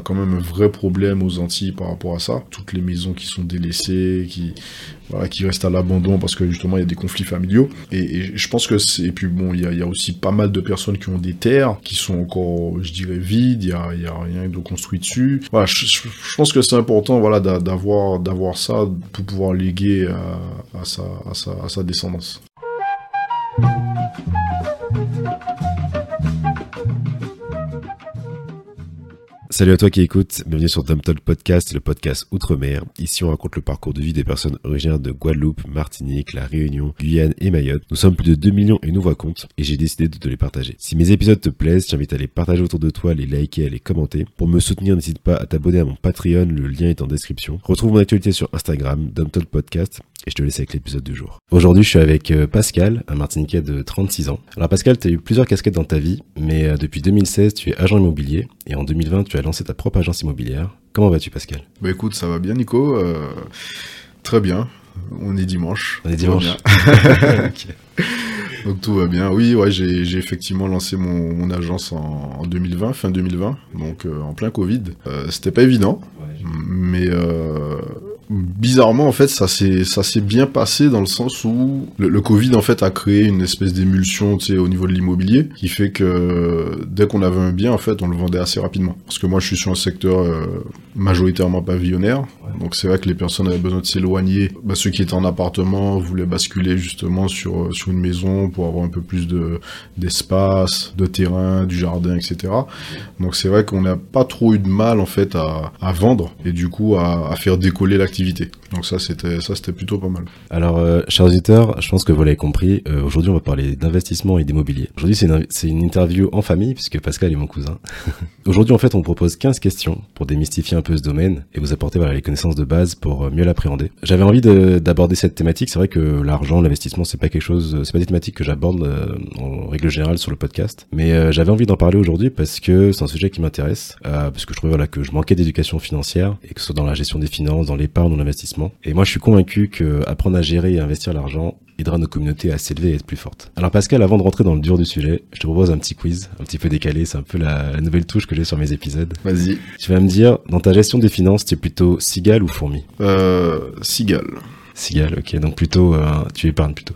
quand même un vrai problème aux Antilles par rapport à ça. Toutes les maisons qui sont délaissées, qui qui restent à l'abandon parce que justement il y a des conflits familiaux. Et, je pense que c'est et puis bon, il y a, aussi pas mal de personnes qui ont des terres qui sont encore, je dirais, vides. Il y a, a rien de construit dessus. Je, pense que c'est important, voilà, d'avoir d'avoir ça pour pouvoir léguer à, sa, à, sa, à sa descendance. Salut à toi qui écoutes, bienvenue sur Dom Podcast, le podcast Outre-mer. Ici, on raconte le parcours de vie des personnes originaires de Guadeloupe, Martinique, La Réunion, Guyane et Mayotte. Nous sommes plus de 2 millions et nous voix compte, et j'ai décidé de te les partager. Si mes épisodes te plaisent, j'invite à les partager autour de toi, les liker, à les commenter. Pour me soutenir, n'hésite pas à t'abonner à mon Patreon, le lien est en description. Retrouve mon actualité sur Instagram, Dom Podcast, et je te laisse avec l'épisode du jour. Aujourd'hui, je suis avec euh, Pascal, un Martiniquais de 36 ans. Alors Pascal, tu as eu plusieurs casquettes dans ta vie, mais euh, depuis 2016, tu es agent immobilier et en 2020, tu as lancé ta propre agence immobilière. Comment vas-tu Pascal? Bah écoute, ça va bien Nico. Euh, très bien. On est dimanche. On est dimanche. Donc tout va bien. Oui, ouais, j'ai effectivement lancé mon, agence en, 2020, fin 2020, donc en plein Covid. C'était pas évident, mais bizarrement en fait ça s'est ça s'est bien passé dans le sens où le, Covid en fait a créé une espèce d'émulsion tu sais au niveau de l'immobilier qui fait que dès qu'on avait un bien en fait on le vendait assez rapidement. Parce que moi je suis sur un secteur euh, majoritairement pavillonnaire. Donc c'est vrai que les personnes avaient besoin de s'éloigner. Bah, ceux qui étaient en appartement voulaient basculer justement sur euh, sur une maison pour avoir un peu plus de d'espace de terrain du jardin etc donc c'est vrai qu'on n'a pas trop eu de mal en fait à, vendre et du coup à faire décoller l'activité donc ça, c'était ça, c'était plutôt pas mal. Alors, euh, chers auditeurs, je pense que vous l'avez compris. Euh, aujourd'hui, on va parler d'investissement et d'immobilier. Aujourd'hui, c'est une, interview en famille puisque Pascal est mon cousin. aujourd'hui, en fait, on propose 15 questions pour démystifier un peu ce domaine et vous apporter voilà les connaissances de base pour euh, mieux l'appréhender. J'avais envie d'aborder cette thématique. C'est vrai que l'argent, l'investissement, c'est pas quelque chose, c'est pas des thématiques que j'aborde en règle générale sur le podcast. Mais j'avais envie d'en parler aujourd'hui parce que c'est un sujet qui m'intéresse, parce que je trouvais voilà que je manquais d'éducation financière et que ce soit dans la gestion des finances, dans l'épargne dans l'investissement. Et moi, je suis convaincu que apprendre à gérer et investir l'argent aidera nos communautés à s'élever et être plus fortes. Alors Pascal, avant de rentrer dans le dur du sujet, je te propose un petit quiz, un petit peu décalé, c'est un peu la, nouvelle touche que j'ai sur mes épisodes. Vas-y. Tu vas me dire, dans ta gestion des finances, tu es plutôt cigale ou fourmi? Euh, cigale. Cigale, ok, donc plutôt, euh, tu épargnes plutôt.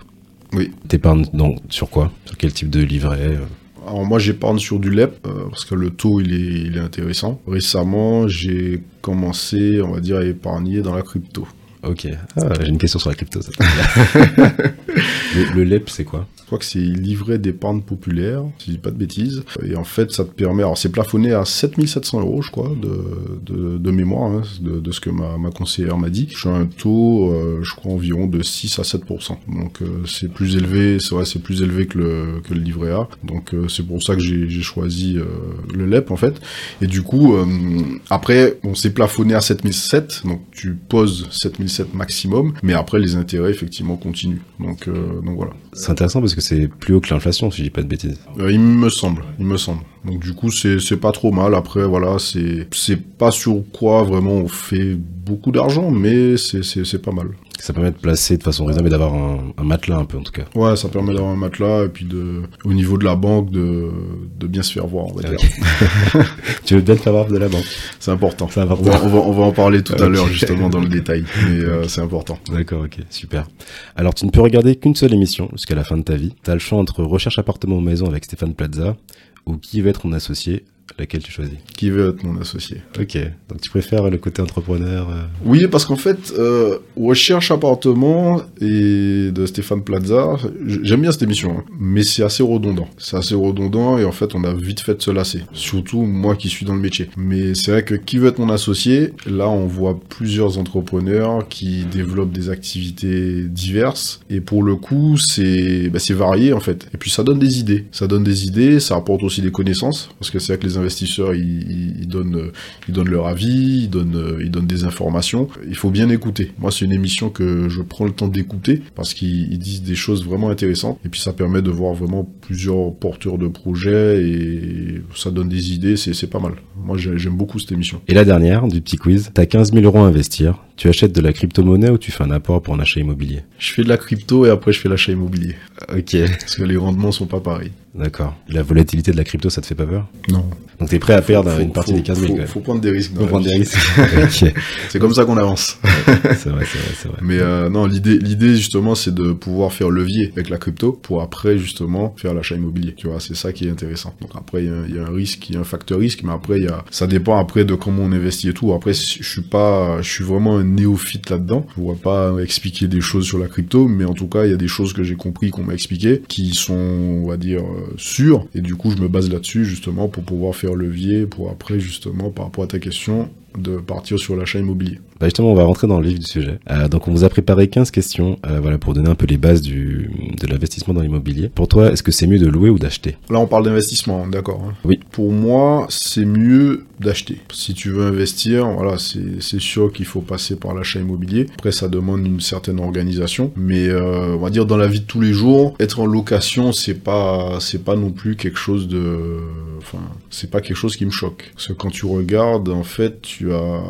Oui. T'épargnes donc sur quoi? Sur quel type de livret euh? Alors moi j'épargne sur du LEP euh, parce que le taux il est, il est intéressant. Récemment j'ai commencé on va dire à épargner dans la crypto. Ok, ah, j'ai une question sur la crypto. le, LEP, c'est quoi? Je crois que c'est livret d'épargne populaire, si je dis pas de bêtises. Et en fait, ça te permet, alors c'est plafonné à 7700 euros, je crois, de, de, mémoire, hein, de, ce que ma, conseillère m'a dit. Je suis à un taux, euh, je crois, environ de 6 à 7%. Donc euh, c'est plus élevé, c'est vrai, c'est plus élevé que le, que le livret A. Donc euh, c'est pour ça que j'ai choisi le LEP, en fait. Et du coup, après, on s'est plafonné à 7007, donc tu poses 7700 maximum, mais après les intérêts effectivement continuent. Donc, voilà. C'est intéressant parce que c'est plus haut que l'inflation, si je dis pas de bêtises. Euh, il me semble, il me semble. Donc du coup c'est pas trop mal. Après voilà, c'est pas sur quoi vraiment on fait beaucoup d'argent, mais c'est pas mal. Ça permet de placer de façon raisonnable et d'avoir un, matelas un peu en tout cas. Ouais, ça permet d'avoir un matelas et puis de, au niveau de la banque de, de bien se faire voir, on va dire. tu veux bien te faire voir de la banque C'est important. On va, on, va, en parler tout à l'heure justement dans le détail, mais euh, c'est important. D'accord, ok, super. Alors tu ne peux regarder qu'une seule émission jusqu'à la fin de ta vie. Tu as le choix entre Recherche appartement ou maison avec Stéphane Plaza ou Qui va être mon associé laquelle tu choisis Qui veut être mon associé Ok, donc tu préfères le côté entrepreneur euh Oui, parce qu'en fait, euh, Recherche appartement et de Stéphane Plaza, j'aime bien cette émission, hein, mais c'est assez redondant. C'est assez redondant et en fait, on a vite fait de se lasser. Surtout moi qui suis dans le métier. Mais c'est vrai que qui veut être mon associé? Là, on voit plusieurs entrepreneurs qui développent des activités diverses et pour le coup, c'est bah, varié en fait. Et puis ça donne des idées. Ça donne des idées, ça apporte aussi des connaissances parce que c'est vrai que les investisseurs, ils, donnent, ils donnent leur avis, ils donnent, ils donnent des informations. Il faut bien écouter. Moi, c'est une émission que je prends le temps d'écouter parce qu'ils disent des choses vraiment intéressantes. Et puis, ça permet de voir vraiment plusieurs porteurs de projets et ça donne des idées. C'est pas mal. Moi, j'aime beaucoup cette émission. Et la dernière, du petit quiz. T'as 15 000 euros à investir. Tu achètes de la crypto-monnaie ou tu fais un apport pour un achat immobilier? Je fais de la crypto et après, je fais l'achat immobilier. Ok. Parce que les rendements sont pas pareils. D'accord. La volatilité de la crypto, ça te fait pas peur? Non. Donc t'es prêt à perdre Faut- une partie faut- des 15 000 faut- quand même. Faut prendre des risques. Faut prendre des risques. Ok. C'est comme ça qu'on avance. C'est vrai, c'est vrai, c'est vrai. Mais euh, non, l'idée, l'idée justement, c'est de pouvoir faire levier avec la crypto pour après justement faire l'achat immobilier. Tu vois, c'est ça qui est intéressant. Donc après, il y a un- il y, a un risque, il y a un facteur risque, mais après, il y a, ça dépend après de comment on investit et tout. Après, je suis pas, je suis vraiment un néophyte là-dedans. Je pourrais pas expliquer des choses sur la crypto, mais en tout cas, il y a des choses que j'ai compris, qu'on m'a expliqué, qui sont, on va dire, sûres. Et du coup, je me base là-dessus justement pour pouvoir faire levier, pour après justement, par rapport à ta question, de partir sur l'achat immobilier. Bah justement, on va rentrer dans le vif du sujet. Euh, donc, on vous a préparé 15 questions, euh, voilà, pour donner un peu les bases du, de l'investissement dans l'immobilier. Pour toi, est-ce que c'est mieux de louer ou d'acheter? Là, on parle d'investissement, d'accord. hein. Oui. Pour moi, c'est mieux d'acheter. Si tu veux investir, voilà, c'est sûr qu'il faut passer par l'achat immobilier. Après, ça demande une certaine organisation, mais euh, on va dire dans la vie de tous les jours, être en location, c'est pas, pas non plus quelque chose de, enfin, c'est pas quelque chose qui me choque. Parce que quand tu regardes, en fait, tu as,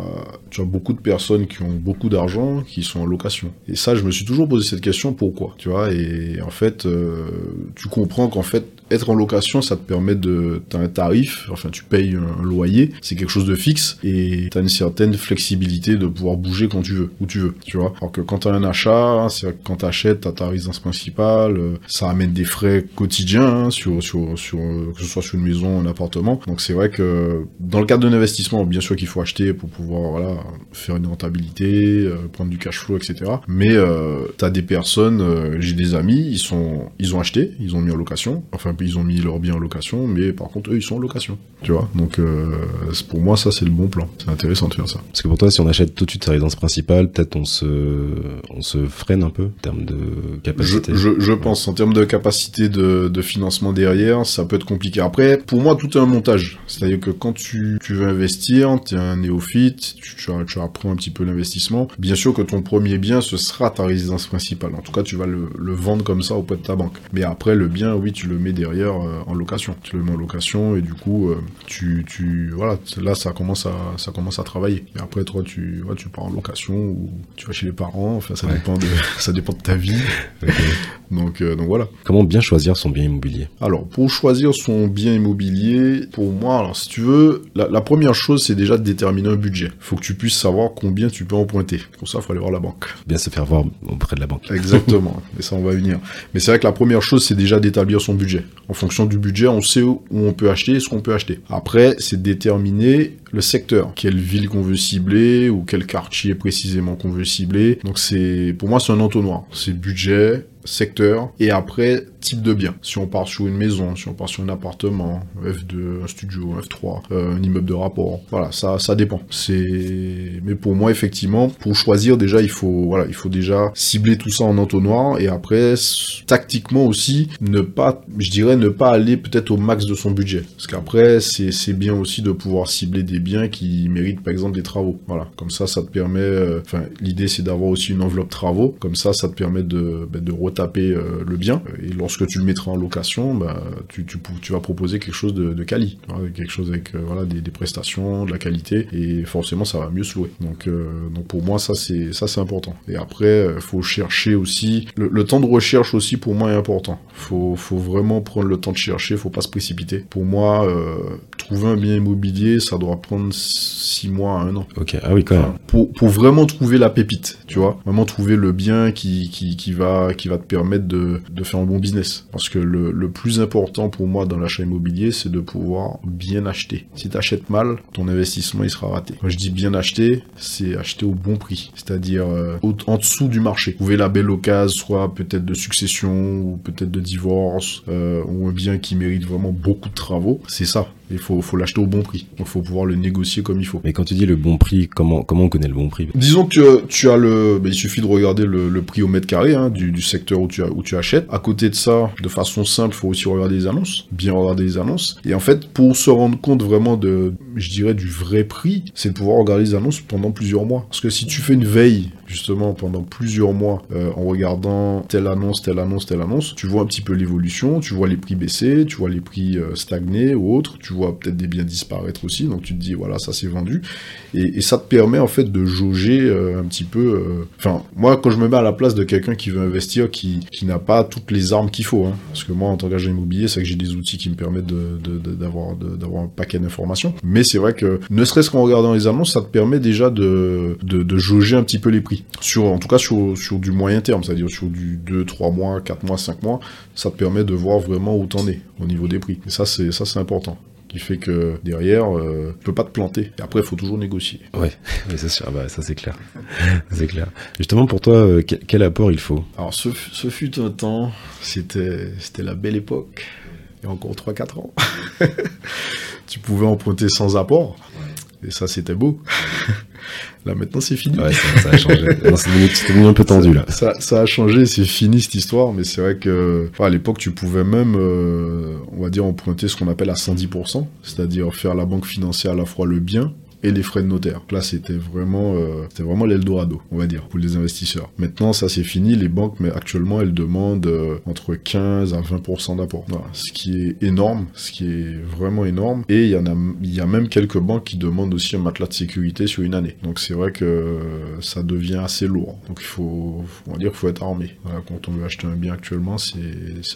tu as beaucoup de personnes qui ont beaucoup d'argent qui sont en location. Et ça, je me suis toujours posé cette question, pourquoi, tu vois? Et en fait, euh, tu comprends qu'en fait, être en location, ça te permet de, t'as un tarif, enfin, tu payes un loyer, c'est quelque chose de fixe, et t'as une certaine flexibilité de pouvoir bouger quand tu veux, où tu veux, tu vois? Alors que quand t'as un achat, hein, c'est quand t'achètes, t'as ta résidence principale, euh, ça amène des frais quotidiens, hein, sur, sur, que ce soit sur une maison, un appartement. Donc c'est vrai que dans le cadre d'un investissement, bien sûr qu'il faut acheter pour pouvoir, faire une rentabilité, euh, prendre du cash flow, etc. Mais euh, t'as des personnes, euh, j'ai des amis, ils sont, ils ont acheté, ils ont mis en location, enfin ils ont mis leur bien en location, mais par contre eux ils sont en location, tu vois? Donc pour moi ça c'est le bon plan. C'est intéressant de faire ça. Parce que pour toi, si on achète tout de suite sa résidence principale, peut-être on se, on se freine un peu en termes de Je, capacité. je, pense, en termes de capacité de, de financement derrière, ça peut être compliqué. Après, pour moi, tout est un montage. C'est-à-dire que quand tu, tu veux investir, tu es un néophyte, tu, tu, tu apprends un petit peu l'investissement. Bien sûr que ton premier bien, ce sera ta résidence principale. En tout cas, tu vas le, le vendre comme ça auprès de ta banque. Mais après, le bien, oui, tu le mets derrière euh, en location. Tu le mets en location et du coup, euh, tu, tu, voilà, là, ça commence à, ça commence à travailler. Et après, toi, tu, ouais, tu pars en location ou tu vas chez les parents. Enfin, ça Ouais. dépend de, ça dépend de ta vie. Donc, euh, donc voilà. Comment bien choisir son bien immobilier? Alors, pour choisir son bien immobilier, pour moi, alors si tu veux, la, la première chose, c'est déjà de déterminer un budget. Il faut que tu puisses savoir combien tu peux emprunter. Pour ça, il faut aller voir la banque. Bien se faire voir auprès de la banque. Exactement. Et ça, on va venir. Mais c'est vrai que la première chose, c'est déjà d'établir son budget. En fonction du budget, on sait où où on peut acheter et ce qu'on peut acheter. Après, c'est de déterminer le secteur. Quelle ville qu'on veut cibler ou quel quartier précisément qu'on veut cibler. Donc c'est, pour moi, c'est un entonnoir. C'est budget, secteur. Et après type de bien. Si on part sur une maison, si on part sur un appartement, F2, un studio, F3, euh, un immeuble de rapport, voilà, ça ça dépend. C'est mais pour moi effectivement, pour choisir déjà il faut voilà, il faut déjà cibler tout ça en entonnoir et après tactiquement aussi ne pas je dirais ne pas aller peut-être au max de son budget parce qu'après c'est c'est bien aussi de pouvoir cibler des biens qui méritent par exemple des travaux. Voilà, comme ça ça te permet euh, enfin l'idée c'est d'avoir aussi une enveloppe travaux, comme ça ça te permet de ben, de retaper euh, le bien et lorsque tu le mettras en location, bah, tu, tu, vas proposer quelque chose de, de quali, quelque chose avec euh, voilà, des, des prestations, de la qualité, et forcément ça va mieux se louer. Donc, euh, donc pour moi ça c'est ça c'est important. Et après euh, faut chercher aussi le, le temps de recherche aussi pour moi est important. Faut faut vraiment prendre le temps de chercher, faut pas se précipiter. Pour moi trouver un bien immobilier ça doit prendre six mois à un an Ok, ah oui, quand même. pour, pour vraiment trouver la pépite, tu vois, vraiment trouver le bien qui, qui, qui, va, qui va te permettre de, de faire un bon business. Parce que le, le plus important pour moi dans l'achat immobilier, c'est de pouvoir bien acheter. Si tu achètes mal, ton investissement il sera raté. Quand je dis bien acheter, c'est acheter au bon prix, c'est-à-dire euh, en dessous du marché. Trouver la belle occasion, soit peut-être de succession ou peut-être de divorce, euh, ou un bien qui mérite vraiment beaucoup de travaux, c'est ça. Il faut, faut l'acheter au bon prix. Donc, faut pouvoir le négocier comme il faut. Mais quand tu dis le bon prix, comment, comment on connaît le bon prix? Disons que tu, as le, ben, il suffit de regarder le, le prix au mètre carré hein, du, du secteur où tu, où tu achètes. À côté de ça, de façon simple, faut aussi regarder les annonces, bien regarder les annonces. Et en fait, pour se rendre compte vraiment de, je dirais, du vrai prix, c'est de pouvoir regarder les annonces pendant plusieurs mois. Parce que si tu fais une veille justement pendant plusieurs mois euh, en regardant telle annonce, telle annonce, telle annonce, tu vois un petit peu l'évolution, tu vois les prix baisser, tu vois les prix euh, stagner ou autres, tu vois peut-être des biens disparaître aussi, donc tu te dis voilà ça c'est vendu, et, ça te permet en fait de jauger euh, un petit peu. Enfin moi quand je me mets à la place de quelqu'un qui veut investir, qui, qui n'a pas toutes les armes qu'il faut, hein, parce que moi en tant qu'agent immobilier, c'est que j'ai des outils qui me permettent d'avoir de, un paquet d'informations, mais c'est vrai que ne serait-ce qu'en regardant les annonces, ça te permet déjà de, de, jauger un petit peu les prix, sur en tout cas sur, sur du moyen terme, c'est-à-dire sur du 2, 3 mois, 4 mois, 5 mois, ça te permet de voir vraiment où t'en es au niveau des prix. Et ça c'est ça c'est important qui fait que derrière, euh, tu peux pas te planter. Et après, il faut toujours négocier. Ouais, c'est sûr, bah, ça c'est clair. c'est clair. Justement, pour toi, euh, quel, apport il faut? Alors, ce, ce, fut un temps, c'était, c'était la belle époque, il y a encore 3-4 ans. tu pouvais emprunter sans apport, et ça c'était beau. Là maintenant c'est fini. Ouais, ça, a changé. c'est devenu, un peu tendu là. Ça, ça a changé, c'est fini cette histoire, mais c'est vrai que à l'époque tu pouvais même, euh, on va dire, emprunter ce qu'on appelle à 110%, c'est-à-dire faire la banque financière à la fois le bien et les frais de notaire. Là, c'était vraiment, euh, c'était vraiment l'Eldorado, on va dire, pour les investisseurs. Maintenant, ça c'est fini. Les banques, mais actuellement, elles demandent euh, entre 15 à 20% d'apport. Voilà, ce qui est énorme, ce qui est vraiment énorme. Et il y en a, il y a même quelques banques qui demandent aussi un matelas de sécurité sur une année. Donc c'est vrai que ça devient assez lourd. Donc il faut, on va dire qu'il faut être armé. Voilà, quand on veut acheter un bien actuellement, c'est,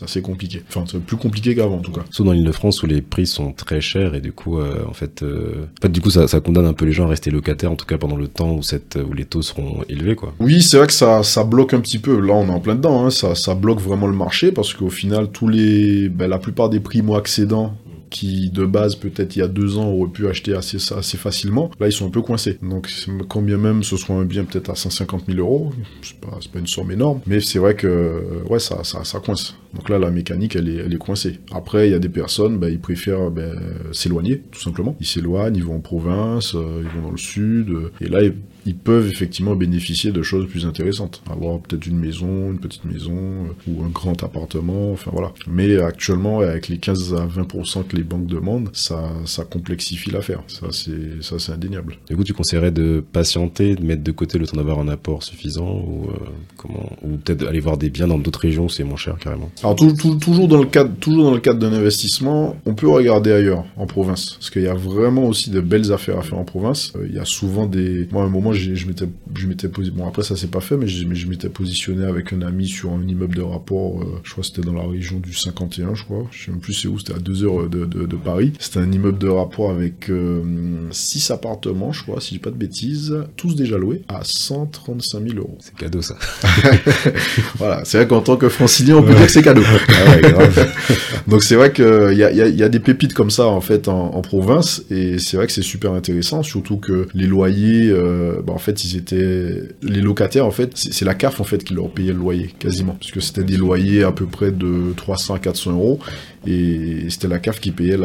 assez compliqué. Enfin, c'est plus compliqué qu'avant en tout cas. Surtout dans l'île de France où les prix sont très chers et du coup, euh, en fait, en fait, du coup, ça, ça condamne un peu les gens à rester locataires, en tout cas pendant le temps où, cette, où les taux seront élevés. Quoi. Oui, c'est vrai que ça, ça bloque un petit peu. Là, on est en plein dedans. Hein. Ça, ça bloque vraiment le marché parce qu'au final, tous les, ben, la plupart des primo-accédants qui de base peut-être il y a deux ans auraient pu acheter assez, assez facilement, là ils sont un peu coincés. Donc quand bien même ce soit un bien peut-être à 150 000 euros, c'est pas, pas une somme énorme, mais c'est vrai que ouais ça, ça, ça coince. Donc là la mécanique elle est, elle est coincée. Après il y a des personnes, bah, ils préfèrent bah, s'éloigner tout simplement. Ils s'éloignent, ils vont en province, euh, ils vont dans le sud, euh, et là ils ils peuvent effectivement bénéficier de choses plus intéressantes. Avoir peut-être une maison, une petite maison, euh, ou un grand appartement, enfin voilà. Mais actuellement, avec les 15 à 20% que les banques demandent, ça, ça complexifie l'affaire. Ça, c'est, ça, c'est indéniable. Du coup, tu conseillerais de patienter, de mettre de côté le temps d'avoir un apport suffisant, ou euh, comment, ou peut-être aller voir des biens dans d'autres régions où c'est moins cher carrément? Alors toujours dans le cadre, toujours dans le cadre d'un investissement, on peut regarder ailleurs, en province, parce qu'il y a vraiment aussi de belles affaires à faire en province. Euh, il y a souvent des, moi à un moment je m'étais, je m'étais bon après ça s'est pas fait, mais je, m'étais positionné avec un ami sur un immeuble de rapport, euh, je crois que c'était dans la région du 51, je crois, je sais même plus c'est où, c'était à 2 heures de, de, Paris. C'était un immeuble de rapport avec 6 euh, appartements, je crois, si je dis pas de bêtises, tous déjà loués à 135 000 euros. C'est cadeau ça. voilà, c'est vrai qu'en tant que francilien, on peut dire que c'est cadeau. Ah Donc c'est vrai qu'il y a, y, a, y a des pépites comme ça en fait en, province, et c'est vrai que c'est super intéressant, surtout que les loyers, euh, bah, en fait, ils étaient les locataires. En fait, c'est la CAF en fait qui leur payait le loyer quasiment, parce que c'était des loyers à peu près de 300 à 400 euros, et c'était la CAF qui payait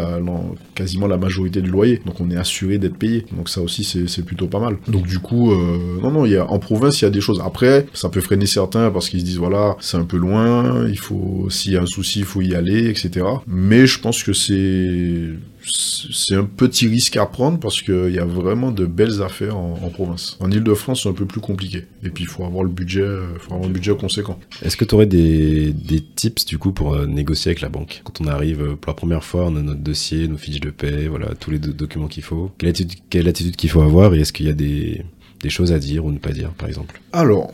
quasiment la majorité du loyer. Donc on est assuré d'être payé. Donc ça aussi c'est plutôt pas mal. Donc du coup, euh, non non, y a en province il y a des choses. Après, ça peut freiner certains parce qu'ils se disent voilà c'est un peu loin, il faut s'il y a un souci il faut y aller, etc. Mais je pense que c'est c'est un petit risque à prendre parce qu'il y a vraiment de belles affaires en, province. En Ile-de-France, c'est un peu plus compliqué. Et puis, il faut avoir le budget, faut avoir un budget conséquent. Est-ce que tu aurais des, des, tips, du coup, pour euh, négocier avec la banque? Quand on arrive euh, pour la première fois, on a notre dossier, nos fiches de paie, voilà, tous les documents qu'il faut. Quelle attitude, quelle attitude qu'il faut avoir? Et est-ce qu'il y a des, des choses à dire ou ne pas dire, par exemple? Alors,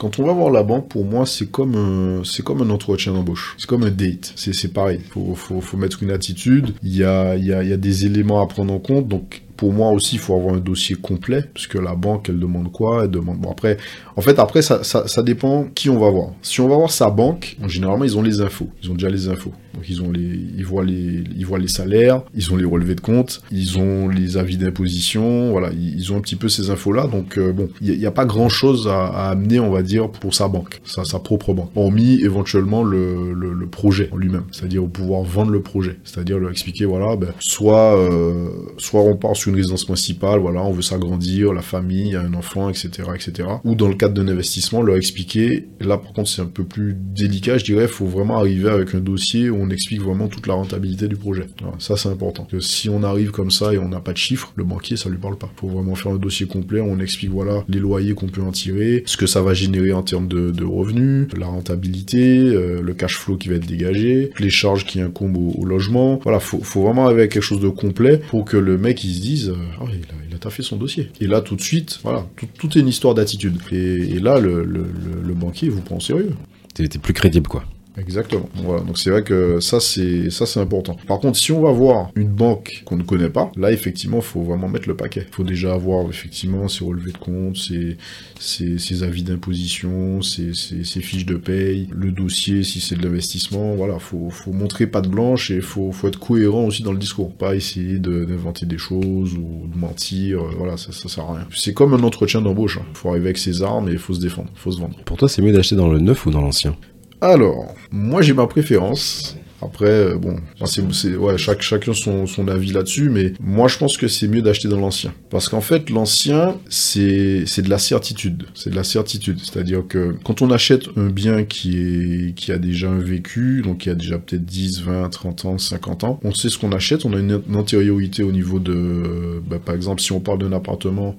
quand on va voir la banque, pour moi, c'est comme un, c'est comme un entretien d'embauche. C'est comme un date. C'est, c'est pareil. Faut, faut, faut mettre une attitude. Il y a, y a, il y a des éléments à prendre en compte. Donc, pour moi aussi, il faut avoir un dossier complet, puisque la banque, elle demande quoi Elle demande. Bon, après, en fait, après, ça, dépend qui on va voir. Si on va voir sa banque, généralement, ils ont les infos. Ils ont déjà les infos. Donc, ils ont les, ils voient les, ils voient les salaires, ils ont les relevés de compte, ils ont les avis d'imposition. Voilà, ils, ont un petit peu ces infos-là. Donc, euh, bon, il n'y a, pas grand-chose à, à, amener, on va dire, pour sa banque, sa, propre banque. Hormis éventuellement le, le, projet en lui-même, c'est-à-dire pouvoir vendre le projet, c'est-à-dire leur expliquer, voilà, ben, soit, euh, soit on part sur une résidence principale, voilà, on veut s'agrandir, la famille, un enfant, etc., etc. Ou dans le cadre d'un investissement, leur expliquer, là par contre c'est un peu plus délicat, je dirais, faut vraiment arriver avec un dossier où on explique vraiment toute la rentabilité du projet. ça c'est important. Que si on arrive comme ça et on n'a pas de chiffres, le banquier ça lui parle pas. Faut vraiment faire un dossier complet, on explique voilà les loyers qu'on peut en tirer, ce que ça va générer en termes de, revenus, la rentabilité, euh, le cash flow qui va être dégagé, les charges qui incombent au, logement. Voilà, faut, faut vraiment arriver avec quelque chose de complet pour que le mec il se dise euh, ah, il a, il taffé son dossier. Et là tout de suite, voilà, tout, est une histoire d'attitude. Et, là le, le, banquier vous prend au sérieux. T'es plus crédible quoi. Exactement. Voilà. Donc c'est vrai que ça c'est ça c'est important. Par contre, si on va voir une banque qu'on ne connaît pas, là effectivement, faut vraiment mettre le paquet. Faut déjà avoir effectivement ses relevés de compte, ses, ses, avis d'imposition, ses, ses, fiches de paye, le dossier si c'est de l'investissement. Voilà, faut faut montrer patte blanche et faut faut être cohérent aussi dans le discours, pas essayer d'inventer des choses ou de mentir. Euh, voilà, ça ça sert à rien. C'est comme un entretien d'embauche. Hein. faut arriver avec ses armes et faut se défendre, faut se vendre. Pour toi, c'est mieux d'acheter dans le neuf ou dans l'ancien? Alors, moi j'ai ma préférence. Après, euh, bon, c'est, ouais, chacun son, avis là-dessus, mais moi je pense que c'est mieux d'acheter dans l'ancien. Parce qu'en fait, l'ancien, c'est, de la certitude. C'est de la certitude. C'est-à-dire que quand on achète un bien qui, a déjà un vécu, donc qui a déjà peut-être 10, 20, 30 ans, 50 ans, on sait ce qu'on achète, on a une, antériorité au niveau de, bah, par exemple, si on parle d'un appartement,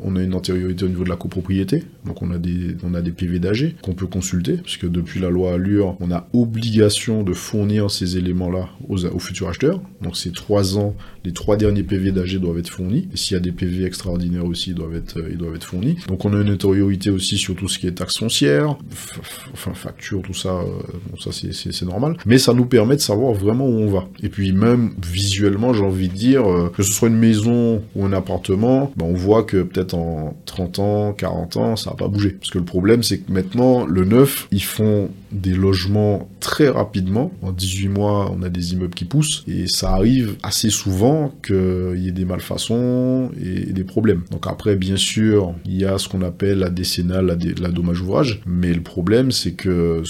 on a une antériorité au niveau de la copropriété, donc on a des, on a des PV d'AG qu'on peut consulter, puisque depuis la loi Allure, on a obligation de fournir ces éléments-là aux, futurs acheteurs. Donc ces trois ans, les trois derniers PV d'AG doivent être fournis, s'il y a des PV extraordinaires aussi, ils doivent être, ils doivent être fournis. Donc on a une antériorité aussi sur tout ce qui est taxes foncières, enfin facture, tout ça, euh, ça c'est normal, mais ça nous permet de savoir vraiment où on va. Et puis même visuellement, j'ai envie de dire, euh, que ce soit une maison ou un appartement, ben on voit que peut-être en 30 ans, 40 ans, ça va pas bouger. Parce que le problème, c'est que maintenant, le neuf, ils font des logements très rapidement. En 18 mois, on a des immeubles qui poussent. Et ça arrive assez souvent qu'il y ait des malfaçons et des problèmes. Donc après, bien sûr, il y a ce qu'on appelle la décennale, la, la dommage ouvrage. Mais le problème, c'est que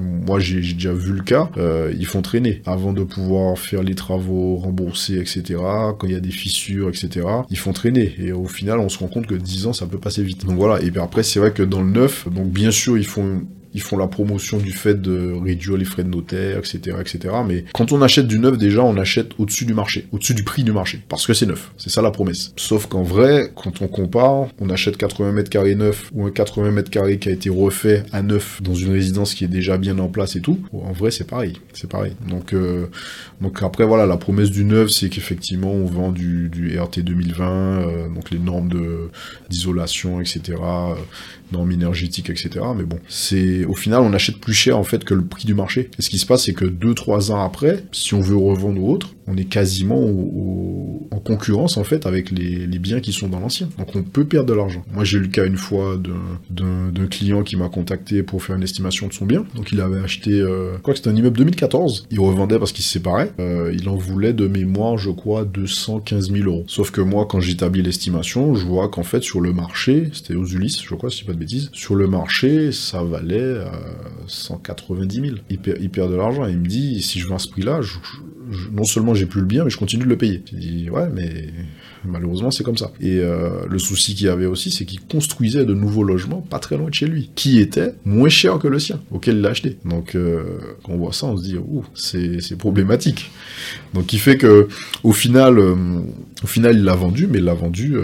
moi j'ai déjà vu le cas, euh, ils font traîner avant de pouvoir faire les travaux remboursés, etc. Quand il y a des fissures, etc. Ils font traîner et au final on se rend compte que 10 ans ça peut passer vite. Donc voilà. Et puis après c'est vrai que dans le neuf, donc bien sûr ils font ils font la promotion du fait de réduire les frais de notaire, etc., etc. Mais quand on achète du neuf, déjà, on achète au-dessus du marché, au-dessus du prix du marché, parce que c'est neuf. C'est ça la promesse. Sauf qu'en vrai, quand on compare, on achète 80 mètres carrés neuf ou un 80 mètres carrés qui a été refait à neuf dans une résidence qui est déjà bien en place et tout. En vrai, c'est pareil. C'est pareil. Donc, euh, donc après, voilà, la promesse du neuf, c'est qu'effectivement, on vend du, RT 2020, euh, donc les normes d'isolation, etc normes énergétiques, etc. Mais bon, c'est au final, on achète plus cher en fait que le prix du marché. Et ce qui se passe, c'est que 2-3 ans après, si on veut revendre autre, on est quasiment en concurrence en fait avec les, biens qui sont dans l'ancien. Donc on peut perdre de l'argent. Moi j'ai eu le cas une fois d'un client qui m'a contacté pour faire une estimation de son bien. Donc il avait acheté, euh, quoi que c'était un immeuble 2014. Il revendait parce qu'il se séparait. Euh, il en voulait de mémoire, je crois, 215 000 euros. Sauf que moi quand j'établis l'estimation, je vois qu'en fait sur le marché, c'était aux Ulysses, je crois, si pas de bêtises, sur le marché ça valait 190 000. Il perd, il perd de l'argent. Il me dit si je vends à ce prix-là, je, non seulement j'ai plus le bien, mais je continue de le payer. J'ai dit, ouais, mais malheureusement, c'est comme ça. Et euh, le souci qu'il y avait aussi, c'est qu'il construisait de nouveaux logements pas très loin de chez lui, qui étaient moins chers que le sien, auquel il l'a acheté. Donc, euh, quand on voit ça, on se dit, ouh, c'est problématique. Donc, il fait que, au final, euh, au final, il l'a vendu, mais il l'a vendu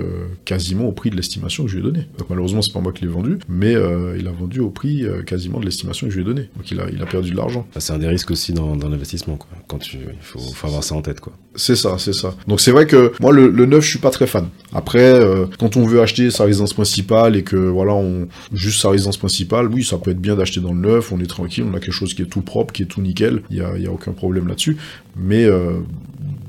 quasiment au prix de l'estimation que je lui ai donné. Donc, malheureusement, c'est pas moi qui l'ai vendu, mais il a vendu au prix quasiment de l'estimation que je lui ai donné. Donc, il a, perdu de l'argent. Ah, c'est un des risques aussi dans, l'investissement. Quand tu, il faut, faut avoir ça en tête, quoi. C'est ça, c'est ça. Donc, c'est vrai que moi, le, le neuf, je suis pas très fan. Après, euh, quand on veut acheter sa résidence principale et que voilà, on juste sa résidence principale, oui, ça peut être bien d'acheter dans le neuf. On est tranquille, on a quelque chose qui est tout propre, qui est tout nickel. Il y a, y a aucun problème là-dessus. Mais euh,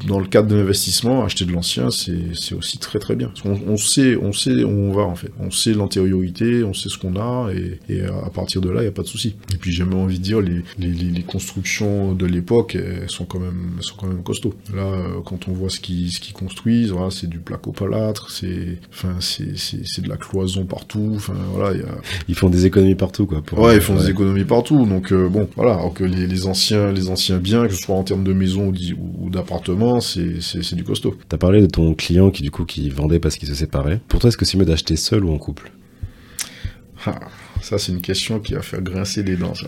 dans le cadre de l'investissement, acheter de l'ancien, c'est aussi très très bien. On, sait, on sait où on va en fait. On sait l'antériorité, on sait ce qu'on a, et, à partir de là, il n'y a pas de souci. Et puis j'ai même envie de dire, les, les, les constructions de l'époque, elles sont quand même, sont quand même costauds. Là, euh, quand on voit ce qu'ils ce qu'ils construisent, voilà, c'est du placo-palâtre, c'est, enfin, c'est de la cloison partout. Enfin voilà, y a... ils font des économies partout quoi. ouais, ils font des économies partout. Donc euh, bon, voilà. Alors que les, les anciens, les anciens biens, que ce soit en termes de maison ou d'appartement c'est du costaud. T'as parlé de ton client qui du coup qui vendait parce qu'il se séparait. Pour toi, est-ce que c'est mieux d'acheter seul ou en couple? Ah, Ça, c'est une question qui va faire grincer les dents.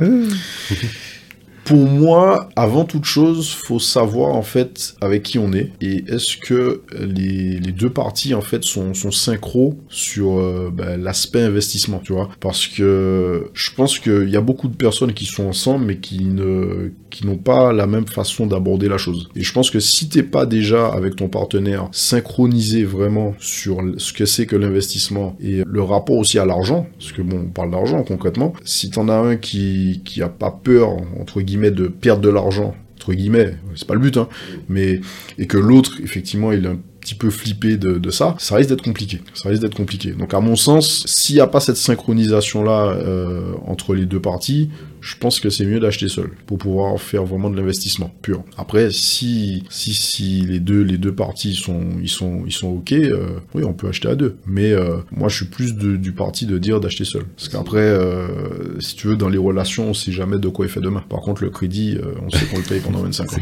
Pour moi, avant toute chose, faut savoir en fait avec qui on est et est-ce que les, deux parties en fait sont, sont synchro sur euh, ben, l'aspect investissement, tu vois? Parce que je pense qu'il y a beaucoup de personnes qui sont ensemble mais qui ne qui n'ont pas la même façon d'aborder la chose. Et je pense que si t'es pas déjà avec ton partenaire synchronisé vraiment sur ce que c'est que l'investissement et le rapport aussi à l'argent, parce que bon, on parle d'argent concrètement, si t'en as un qui qui a pas peur entre guillemets de perdre de l'argent entre guillemets, c'est pas le but, hein, mais et que l'autre effectivement il a un petit peu flippé de, ça, ça risque d'être compliqué. Ça risque d'être compliqué. Donc à mon sens, s'il n'y a pas cette synchronisation là euh, entre les deux parties, je pense que c'est mieux d'acheter seul pour pouvoir faire vraiment de l'investissement pur. Après, si si si les deux les deux parties sont ils sont ils sont ok, euh, oui, on peut acheter à deux. Mais euh, moi, je suis plus du parti de dire d'acheter seul, parce qu'après, euh, si tu veux, dans les relations, on sait jamais de quoi il fait demain. Par contre, le crédit, on sait qu'on le paye pendant 25 ans.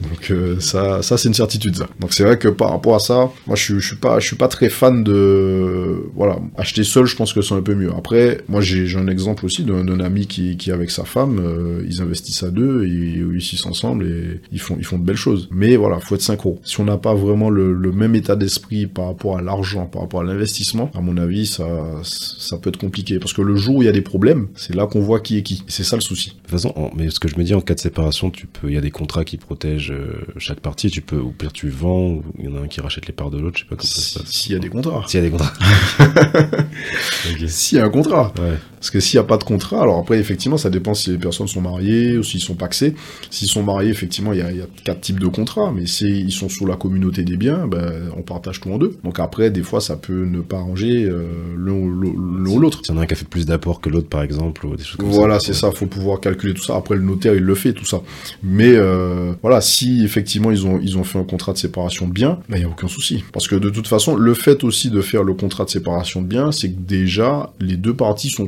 Donc ça, ça c'est une certitude ça. Donc c'est vrai que par rapport à ça, moi je, je suis pas, je suis pas très fan de, voilà, acheter seul. Je pense que c'est un peu mieux. Après, moi j'ai un exemple aussi d'un ami qui, qui avec sa femme, euh, ils investissent à deux, ils réussissent ensemble et ils font, ils font de belles choses. Mais voilà, faut être synchro. Si on n'a pas vraiment le, même état d'esprit par rapport à l'argent, par rapport à l'investissement, à mon avis, ça, ça peut être compliqué. Parce que le jour où il y a des problèmes, c'est là qu'on voit qui est qui. C'est ça le souci. De toute façon, mais ce que je me dis en cas de séparation, tu peux, il y a des contrats qui protègent euh, chaque partie. Tu peux, ou pire tu vends, ou il y en a un qui rachète les parts de l'autre. Je sais pas comment ça se passe. S'il y a des contrats. S'il y a des contrats. S'il y a un contrat. Ouais. Parce que s'il n'y a pas de contrat, alors après, effectivement, ça dépend si les personnes sont mariées ou s'ils sont paxés. S'ils sont mariés, effectivement, il y a, y a, quatre types de contrats, mais s'ils sont sous la communauté des biens, ben, on partage tout en deux. Donc après, des fois, ça peut ne pas arranger euh, l'un ou l'autre. S'il y en a un qui a fait plus d'apport que l'autre, par exemple, ou des choses comme ça. Voilà, c'est ça, faut pouvoir calculer tout ça. Après, le notaire, il le fait, tout ça. Mais euh, voilà, si effectivement, ils ont, ils ont fait un contrat de séparation de biens, ben, il n'y a aucun souci. Parce que de toute façon, le fait aussi de faire le contrat de séparation de biens, c'est que déjà, les deux parties sont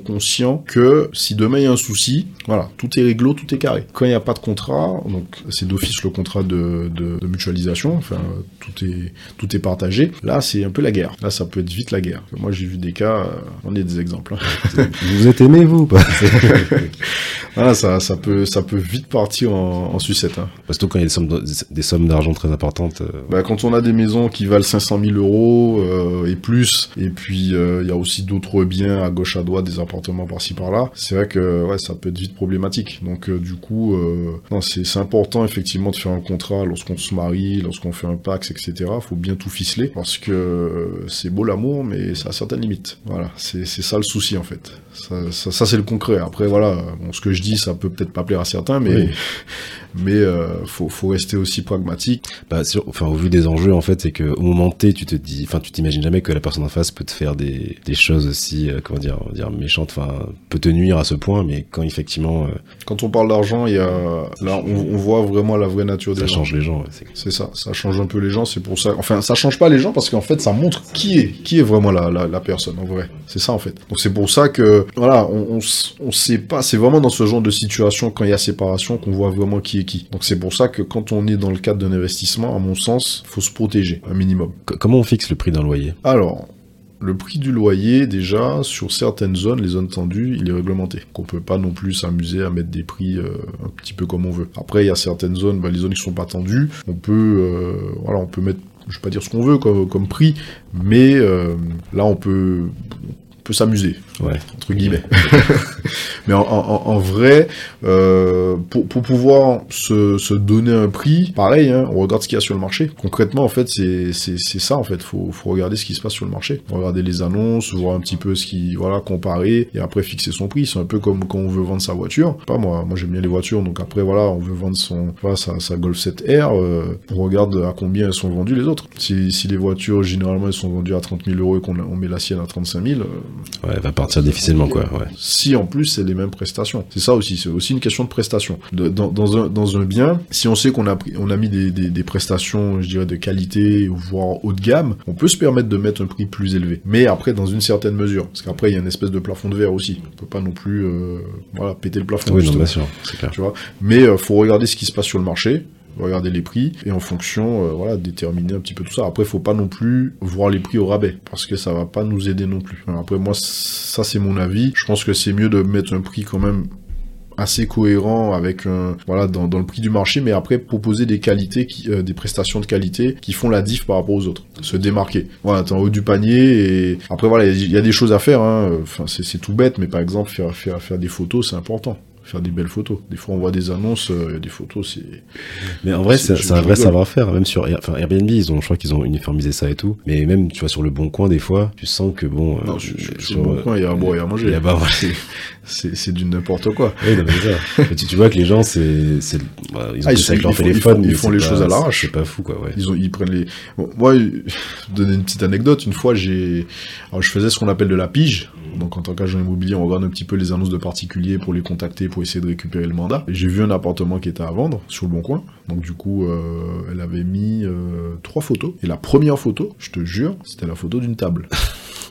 que si demain il y a un souci, voilà, tout est réglo, tout est carré. Quand il n'y a pas de contrat, donc c'est d'office le contrat de, mutualisation, enfin tout est tout est partagé. Là, c'est un peu la guerre. Là, ça peut être vite la guerre. Moi, j'ai vu des cas, euh, on est des exemples. Hein. vous êtes aimé vous pas? Voilà, ça, ça peut ça peut vite partir en, sucette. Hein. Parce que quand il y a des sommes des sommes d'argent très importantes. Euh, bah, quand on a des maisons qui valent 500 000 euros euh, et plus, et puis il y a aussi d'autres biens à gauche à droite, des appartements par-ci par-là, c'est vrai que ouais, ça peut être vite problématique. Donc euh, du coup, euh, c'est important effectivement de faire un contrat lorsqu'on se marie, lorsqu'on fait un pax, etc. Faut bien tout ficeler parce que euh, c'est beau l'amour, mais ça a certaines limites. Voilà, c'est ça le souci en fait. Ça, ça, c'est le concret. Après voilà, bon, ce que je dis, ça peut peut-être pas plaire à certains, mais mais euh, faut, faut rester aussi pragmatique. Bah, sur, enfin, au vu des enjeux, en fait, c'est que au moment T, tu te dis, enfin, tu t'imagines jamais que la personne en face peut te faire des, des choses aussi, euh, comment dire, dire méchantes, enfin, peut te nuire à ce point, mais quand effectivement. Euh, quand on parle d'argent, il y a, là, on, on, voit vraiment la vraie nature des ça gens. Ça change les gens. c'est ça, ça change un peu les gens. C'est pour ça, enfin, ça change pas les gens parce qu'en fait, ça montre qui est, qui est vraiment la, la, la personne en vrai. C'est ça en fait. Donc c'est pour ça que, voilà, on, on, on sait pas. C'est vraiment dans ce genre de situation quand il y a séparation qu'on voit vraiment qui est qui. Donc c'est pour ça que quand on est dans le cadre d'un investissement, à mon sens, faut se protéger un minimum. comment on fixe le prix d'un loyer? Alors, le prix du loyer, déjà, sur certaines zones, les zones tendues, il est réglementé. Qu'on peut pas non plus s'amuser à mettre des prix euh, un petit peu comme on veut. Après, il y a certaines zones, bah, les zones qui sont pas tendues, on peut, euh, voilà, on peut mettre, je vais pas dire ce qu'on veut comme, prix, mais euh, là, on peut, peut s'amuser, ouais. entre guillemets. Mais en, en, en vrai, euh, pour, pour, pouvoir se, se, donner un prix, pareil, hein, on regarde ce qu'il y a sur le marché. Concrètement, en fait, c'est ça, en fait. Faut, faut regarder ce qui se passe sur le marché. Regarder les annonces, voir un petit peu ce qui, voilà, comparer, et après fixer son prix. C'est un peu comme quand on veut vendre sa voiture. Pas moi, moi j'aime bien les voitures, donc après, voilà, on veut vendre son, voilà, sa, sa Golf 7R, euh, on regarde à combien elles sont vendues les autres. Si, si les voitures, généralement, elles sont vendues à 30 000 euros et qu'on on met la sienne à 35 000, Ouais, va partir difficilement, quoi. Ouais. Si en plus c'est les mêmes prestations. C'est ça aussi, c'est aussi une question de prestation. dans, dans, un, dans un bien, si on sait qu'on a, on a mis des, des, des, prestations, je dirais, de qualité, voire haut de gamme, on peut se permettre de mettre un prix plus élevé. Mais après, dans une certaine mesure. Parce qu'après, il y a une espèce de plafond de verre aussi. On peut pas non plus, euh, voilà, péter le plafond. Oui, non, bien sûr, c'est clair. Tu vois? Mais euh, faut regarder ce qui se passe sur le marché regarder les prix et en fonction, euh, voilà, déterminer un petit peu tout ça. Après, faut pas non plus voir les prix au rabais parce que ça va pas nous aider non plus. Après, moi, ça c'est mon avis. Je pense que c'est mieux de mettre un prix quand même assez cohérent avec un, voilà dans, le prix du marché mais après proposer des qualités euh, des prestations de qualité qui font la diff par rapport aux autres. Se démarquer. Voilà t'es en haut du panier et après voilà il y, a des choses à faire hein. c'est tout bête mais par exemple faire faire faire des photos c'est important faire des belles photos. Des fois, on voit des annonces, il euh, y a des photos, c'est. Mais en vrai, c'est un vrai savoir-faire. Même sur enfin, Airbnb, ils ont, je crois qu'ils ont uniformisé ça et tout. Mais même, tu vois, sur le bon coin, des fois, tu sens que bon. Non, sur, le bon coin, il y a à boire et à manger. Il bah, c'est du n'importe quoi. Oui, non, mais ça. tu, tu, vois que les gens, c'est, bah, ils ont ah, avec leur téléphone, ils font, les choses à l'arrache. C'est pas fou, quoi. Ouais. Ils ont, ils prennent les. Bon, moi, donner une petite anecdote. Une fois, j'ai, alors je faisais ce qu'on appelle de la pige. Donc en tant qu'agent immobilier, on regarde un petit peu les annonces de particuliers pour les contacter, pour essayer de récupérer le mandat. J'ai vu un appartement qui était à vendre sur le bon coin. Donc du coup, euh, elle avait mis euh, trois photos. Et la première photo, je te jure, c'était la photo d'une table.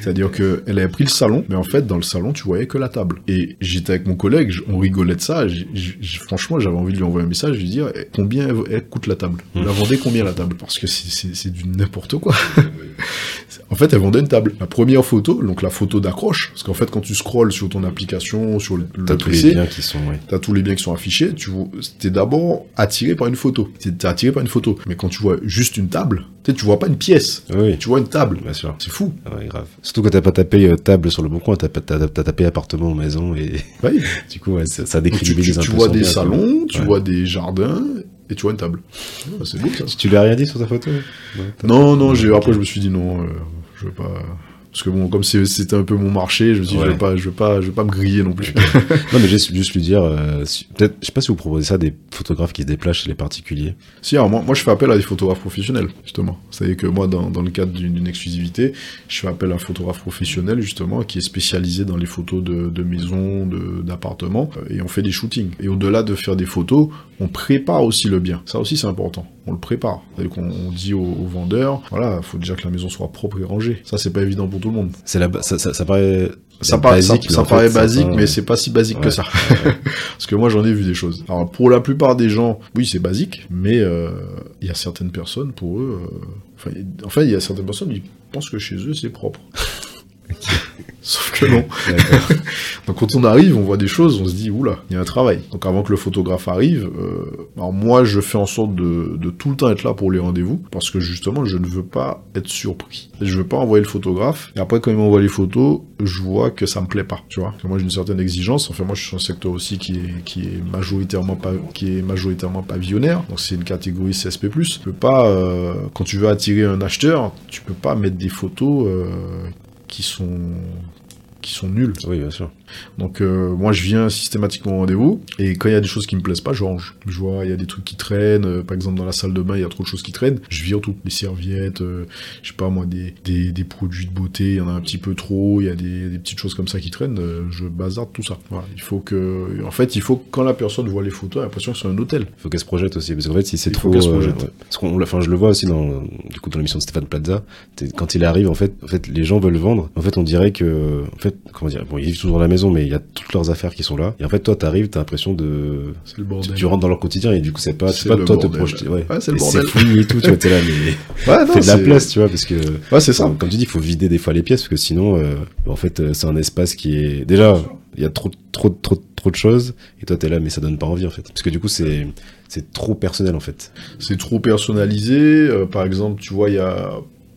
C'est-à-dire qu'elle avait pris le salon, mais en fait, dans le salon, tu voyais que la table. Et j'étais avec mon collègue, on rigolait de ça. franchement, j'avais envie de lui envoyer un message, lui dire eh, combien elle, coûte la table? Vous la vendez combien la table? Parce que c'est du n'importe quoi. en fait, elle vendait une table. La première photo, donc la photo d'accroche, parce qu'en fait, quand tu scrolles sur ton application, sur le, t'as tous les biens qui sont, t'as tous les biens qui sont affichés. Tu t'es d'abord attiré par une photo. T'es attiré par une photo. Mais quand tu vois juste une table, tu vois pas une pièce. Oui. Tu vois une table. Bien sûr. C'est fou. Ah ouais, grave. Surtout quand t'as pas tapé euh, table sur le bon coin, t'as as, tapé appartement maison et oui. du coup ouais, ça, ça décrédibilise un tu, tu vois des salons, tu vois des jardins et tu vois une table. c'est beau ça. Tu lui as rien dit sur ta photo? Non, non, j'ai après je me suis dit non, euh, je veux pas parce que bon, comme c'était un peu mon marché, je me dis, je vais pas, je vais pas, je vais pas me griller non plus. non, mais juste, juste lui dire, euh, peut-être, je sais pas si vous proposez ça des photographes qui se déplacent chez les particuliers. Si, alors moi, moi, je fais appel à des photographes professionnels, justement. C'est-à-dire que moi, dans, dans le cadre d'une exclusivité, je fais appel à un photographe professionnel, justement, qui est spécialisé dans les photos de, de maisons, d'appartements, et on fait des shootings. Et au-delà de faire des photos, on prépare aussi le bien. Ça aussi, c'est important. On le prépare. C'est-à-dire qu'on dit aux, vendeurs, voilà, faut déjà que la maison soit propre et rangée. Ça, c'est pas évident pour tout le monde. C'est la, ça, ça, ça paraît ça, basique, ça, paraît basique, mais c'est pas si basique que ça. Parce que moi, j'en ai vu des choses. Alors, pour la plupart des gens, oui, c'est basique, mais euh, il y a certaines personnes, pour eux, euh, enfin, il y a certaines personnes, ils pensent que chez eux, c'est propre. Sauf que non. Donc quand on arrive, on voit des choses, on se dit, oula, il y a un travail. Donc avant que le photographe arrive, euh, alors moi je fais en sorte de, de, tout le temps être là pour les rendez-vous, parce que justement je ne veux pas être surpris. Je veux pas envoyer le photographe, et après quand il m'envoie les photos, je vois que ça me plaît pas, tu vois. que moi j'ai une certaine exigence, enfin moi je suis un secteur aussi qui est, qui est majoritairement pas, qui est majoritairement pavillonnaire, donc c'est une catégorie CSP+. Tu peux pas, euh, quand tu veux attirer un acheteur, tu peux pas mettre des photos euh, qui sont qui sont nuls. Oui, bien sûr. Donc euh, moi je viens systématiquement au rendez-vous et quand il y a des choses qui me plaisent pas, je range. Je vois il y a des trucs qui traînent, euh, par exemple dans la salle de bain il y a trop de choses qui traînent, je vire tout, les serviettes, euh, je sais pas moi des, des, des, produits de beauté, il y en a un petit peu trop, il y a des, des petites choses comme ça qui traînent, je bazarde tout ça. Voilà, il faut que en fait il faut que quand la personne voit les photos, elle a l'impression que c'est un hôtel. Il faut qu'elle se projette aussi parce qu'en fait si c'est trop, se projette. parce qu'on, enfin je le vois aussi dans du coup dans l'émission de Stéphane Plaza, quand il arrive en fait, en fait les gens veulent vendre, en fait on dirait que en fait comment dire, bon ils vivent toujours dans la maison mais il y a toutes leurs affaires qui sont là. Et en fait, toi, t'arrives, t'as l'impression de. C'est le bordel. Tu, rentres dans leur quotidien et du coup, c'est pas, c'est pas toi te projeter. Ouais, ouais c'est le bordel. C'est et tout, tu vois, t'es là, mais. Ouais, non, Fais de la place, tu vois, parce que. Ouais, c'est ça. Comme, tu dis, il faut vider des fois les pièces, parce que sinon, euh, en fait, euh, c'est un espace qui est. Déjà, il y a trop, trop, trop, trop de choses, et toi, t'es là, mais ça donne pas envie, en fait. Parce que du coup, c'est, c'est trop personnel, en fait. C'est trop personnalisé. Euh, par exemple, tu vois, il y a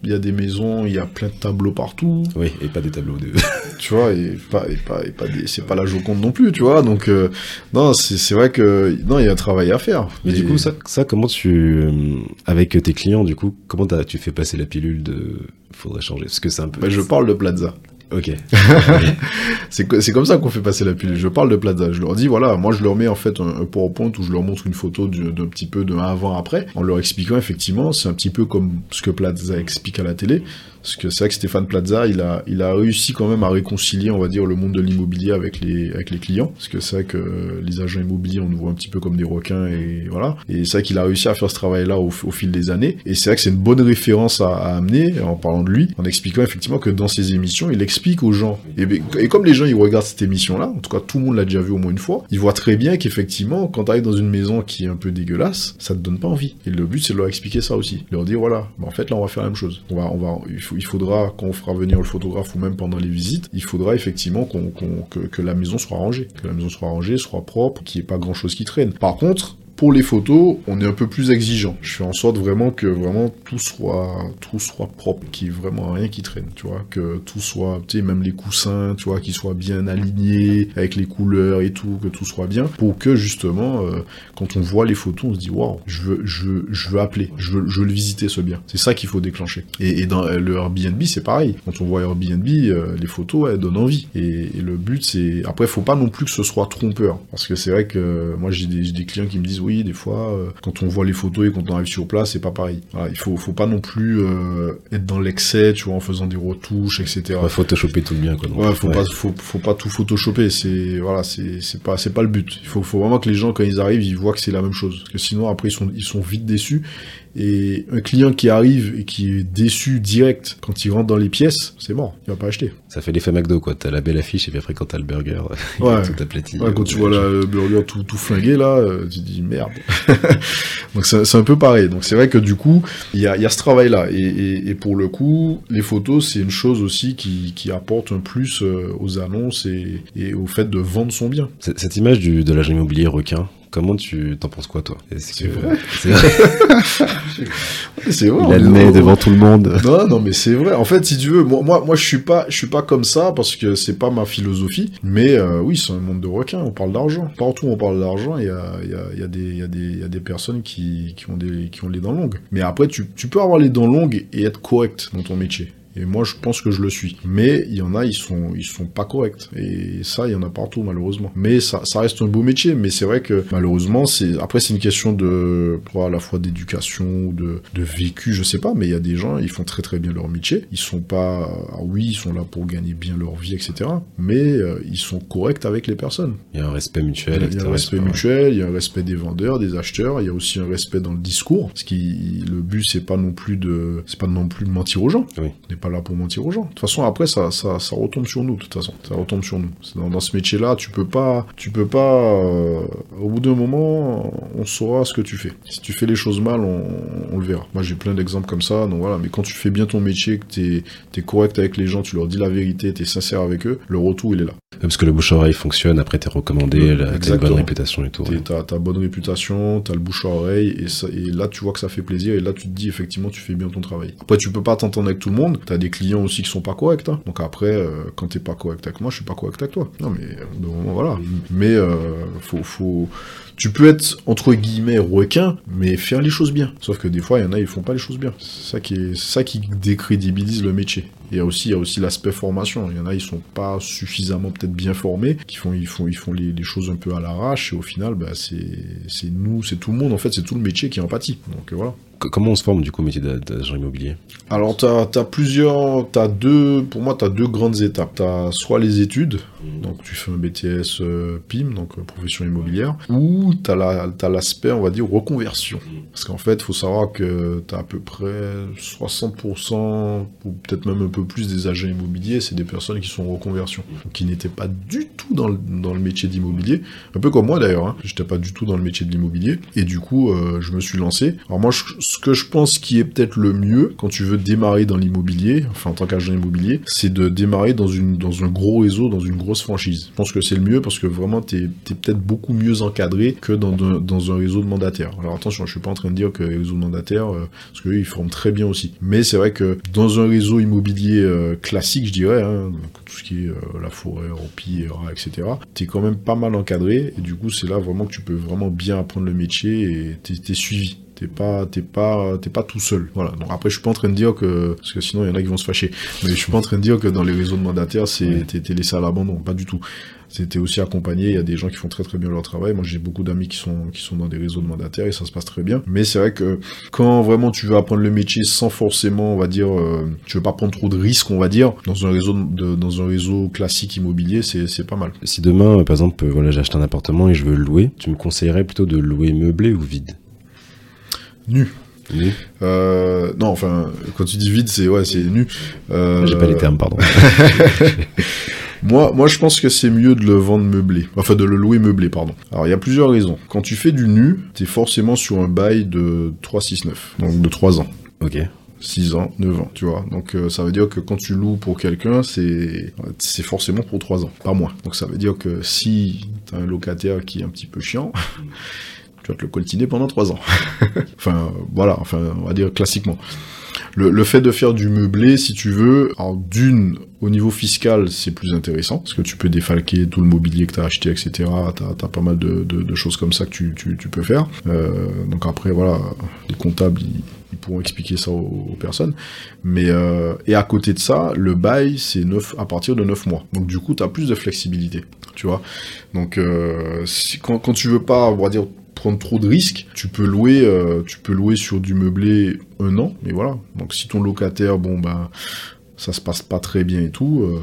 il y a des maisons, il y a plein de tableaux partout. Oui, et pas des tableaux de. tu vois, et pas, et pas, et pas des, c'est pas la Joconde non plus, tu vois. Donc, euh, non, c'est, vrai que, non, il y a un travail à faire. Mais du coup, ça, ça, comment tu, euh, avec tes clients, du coup, comment tu fais passer la pilule de, faudrait changer? Parce que c'est un peu. Bah, je parle de Plaza. Ok. c'est comme ça qu'on fait passer la pilule. Je parle de Plaza. Je leur dis, voilà, moi je leur mets en fait un, un PowerPoint où je leur montre une photo d'un petit peu de avant-après, en leur expliquant effectivement, c'est un petit peu comme ce que Plaza explique à la télé. Parce que c'est vrai que Stéphane Plaza, il a, il a réussi quand même à réconcilier, on va dire, le monde de l'immobilier avec les, avec les clients. Parce que c'est vrai que les agents immobiliers, on nous voit un petit peu comme des requins et voilà. Et c'est vrai qu'il a réussi à faire ce travail-là au, fil des années. Et c'est vrai que c'est une bonne référence à, amener en parlant de lui, en expliquant effectivement que dans ses émissions, il explique aux gens. Et, comme les gens, ils regardent cette émission-là, en tout cas, tout le monde l'a déjà vu au moins une fois, ils voient très bien qu'effectivement, quand tu arrives dans une maison qui est un peu dégueulasse, ça te donne pas envie. Et le but, c'est de leur expliquer ça aussi. Leur dire, voilà, bah, en fait, là, on va faire la même chose. On va, il faudra, quand on fera venir le photographe ou même pendant les visites, il faudra effectivement que, que, la maison soit rangée. Que la maison soit rangée, soit propre, qu'il n'y ait pas grand chose qui traîne. Par contre, pour les photos, on est un peu plus exigeant. Je fais en sorte vraiment que vraiment tout soit tout soit propre, qu'il n'y ait vraiment rien qui traîne, tu vois, que tout soit, tu sais, même les coussins, tu vois, qu'ils soient bien alignés avec les couleurs et tout, que tout soit bien, pour que justement, euh, quand on voit les photos, on se dit waouh, je veux, je veux, je veux appeler, je veux, je veux le visiter ce bien. C'est ça qu'il faut déclencher. Et, dans le Airbnb, c'est pareil. Quand on voit Airbnb, euh, les photos, elles donnent envie. Et, le but, c'est après, faut pas non plus que ce soit trompeur, parce que c'est vrai que moi j'ai des, clients qui me disent des fois, euh, quand on voit les photos et quand on arrive sur place, c'est pas pareil. il faut, faut pas non plus euh, être dans l'excès, tu vois, en faisant des retouches, etc. Ouais, photoshopper tout bien, quoi. ouais, faut pas, faut, faut, pas tout photoshopper. C'est, voilà, c'est, c'est pas, c'est pas le but. Il faut, faut vraiment que les gens, quand ils arrivent, ils voient que c'est la même chose. Parce que sinon, après, ils sont, ils sont vite déçus. Et un client qui arrive et qui est déçu direct quand il rentre dans les pièces, c'est mort, il va pas acheter. Ça fait l'effet McDo, quoi. T'as la belle affiche et puis après, quand t'as le burger, ouais. tout aplati. Ouais, quand tu vois le burger tout, tout flingué, là, euh, tu dis merde. Donc c'est un peu pareil. Donc c'est vrai que du coup, il y a, y a ce travail-là. Et, et, et, pour le coup, les photos, c'est une chose aussi qui, qui apporte un plus euh, aux annonces et, et au fait de vendre son bien. Cette image du, de l'agent immobilier requin, Comment tu t'en penses quoi, toi? C'est vrai. C'est vrai? vrai. Il a le nez devant tout le monde. Non, non, mais c'est vrai. En fait, si tu veux, moi, moi, moi, je suis pas, je suis pas comme ça parce que c'est pas ma philosophie. Mais euh, oui, c'est un monde de requins. On parle d'argent. Partout où on parle d'argent, il y a, y, a, y, a des, y, a des, y a des personnes qui, qui ont des, qui ont les dents longues. Mais après, tu, tu peux avoir les dents longues et être correct dans ton métier. Et moi, je pense que je le suis. Mais il y en a, ils sont, ils sont pas corrects. Et ça, il y en a partout, malheureusement. Mais ça, ça reste un beau métier. Mais c'est vrai que, malheureusement, c'est, après, c'est une question de, à la fois d'éducation ou de, de vécu, je sais pas. Mais il y a des gens, ils font très très bien leur métier. Ils sont pas, ah oui, ils sont là pour gagner bien leur vie, etc. Mais euh, ils sont corrects avec les personnes. Il y a un respect mutuel. Il y a, un respect mutuel, il y a un respect des vendeurs, des acheteurs. Il y a aussi un respect dans le discours. Parce que le but, c'est pas non plus de, c'est pas non plus de mentir aux gens. Oui pas là pour mentir aux gens. De toute façon, après, ça, ça, ça retombe sur nous, de toute façon. Ça retombe sur nous. Dans, dans ce métier-là, tu peux pas, tu peux pas, euh, au bout d'un moment, on saura ce que tu fais. Si tu fais les choses mal, on, on le verra. Moi, j'ai plein d'exemples comme ça, donc voilà. Mais quand tu fais bien ton métier, que t'es, es correct avec les gens, tu leur dis la vérité, t'es sincère avec eux, le retour, il est là. Parce que le bouche-oreille fonctionne, après t'es recommandé, t'as une bonne réputation et tout. T'as ta bonne réputation, t'as le bouche-oreille, et, et là, tu vois que ça fait plaisir, et là, tu te dis, effectivement, tu fais bien ton travail. Après, tu peux pas t'entendre avec tout le monde, t'as des clients aussi qui sont pas corrects. Hein. Donc après, euh, quand t'es pas correct avec moi, je suis pas correct avec toi. Non mais voilà. Mais euh, faut, faut, tu peux être entre guillemets requin, mais faire les choses bien. Sauf que des fois, il y en a, ils font pas les choses bien. C'est ça qui est, ça qui décrédibilise le métier. Il y a aussi, il y a aussi l'aspect formation. Il y en a, ils sont pas suffisamment peut-être bien formés, qui font, ils font, ils font les, les choses un peu à l'arrache, et au final, bah, c'est, c'est nous, c'est tout le monde, en fait, c'est tout le métier qui en pâtit. Donc voilà. Comment on se forme du coup au métier d'agent immobilier? Alors tu as, as, plusieurs, as deux, pour moi tu as deux grandes étapes. Tu as soit les études, mmh. donc tu fais un BTS euh, PIM, donc euh, profession immobilière, ou tu as l'aspect on va dire reconversion. Mmh. Parce qu'en fait il faut savoir que tu as à peu près 60% ou peut-être même un peu plus des agents immobiliers, c'est des personnes qui sont en reconversion, mmh. qui n'étaient pas du tout dans le, dans le métier d'immobilier, un peu comme moi d'ailleurs, hein. j'étais pas du tout dans le métier de l'immobilier, et du coup euh, je me suis lancé. Alors moi je ce que je pense qui est peut-être le mieux quand tu veux démarrer dans l'immobilier, enfin en tant qu'agent immobilier, c'est de démarrer dans, une, dans un gros réseau, dans une grosse franchise. Je pense que c'est le mieux parce que vraiment tu es, peut-être beaucoup mieux encadré que dans, dans, un réseau de mandataires. Alors attention, je suis pas en train de dire que les réseaux de mandataires, euh, parce qu'eux ils forment très bien aussi. Mais c'est vrai que dans un réseau immobilier euh, classique, je dirais, hein, tout ce qui est euh, la forêt, Orpi, etc., tu quand même pas mal encadré et du coup c'est là vraiment que tu peux vraiment bien apprendre le métier et tu suivi T'es pas, t'es pas, t'es pas tout seul. Voilà. Donc après, je suis pas en train de dire que, parce que sinon il y en a qui vont se fâcher. Mais je suis pas en train de dire que dans les réseaux de mandataires, c'est, t'es laissé à l'abandon. Pas du tout c'était aussi accompagné. Il y a des gens qui font très très bien leur travail. Moi, j'ai beaucoup d'amis qui sont qui sont dans des réseaux de mandataires et ça se passe très bien. Mais c'est vrai que quand vraiment tu veux apprendre le métier sans forcément, on va dire, euh, tu veux pas prendre trop de risques, on va dire, dans un réseau de, dans un réseau classique immobilier, c'est c'est pas mal. Si demain, par exemple, voilà, j'achète un appartement et je veux le louer, tu me conseillerais plutôt de louer meublé ou vide? Nu. Nu. Euh, non, enfin, quand tu dis vide, c'est ouais, c'est nu. Euh, J'ai pas les termes, pardon. Moi, moi, je pense que c'est mieux de le vendre meublé. Enfin, de le louer meublé, pardon. Alors, il y a plusieurs raisons. Quand tu fais du nu, t'es forcément sur un bail de 3-6-9. Donc, de 3 ans. Ok. 6 ans, 9 ans, tu vois. Donc euh, ça veut dire que quand tu loues pour quelqu'un, c'est c'est forcément pour 3 ans, pas moins. Donc ça veut dire que si t'as un locataire qui est un petit peu chiant, tu te le coltiner pendant 3 ans. enfin voilà, enfin on va dire classiquement. Le, fait de faire du meublé, si tu veux, d'une, au niveau fiscal, c'est plus intéressant, parce que tu peux défalquer tout le mobilier que tu as acheté, etc. Tu as, pas mal de, choses comme ça que tu, peux faire. Euh, donc après, voilà, les comptables, ils, pourront expliquer ça aux, personnes. Mais euh, Et à côté de ça, le bail, c'est à partir de 9 mois. Donc du coup, tu as plus de flexibilité, tu vois. Donc euh, si, quand, quand tu veux pas, on va dire, prendre trop de risques, tu peux louer, euh, tu peux louer sur du meublé un an, mais voilà. Donc si ton locataire, bon ben, ça se passe pas très bien et tout, euh,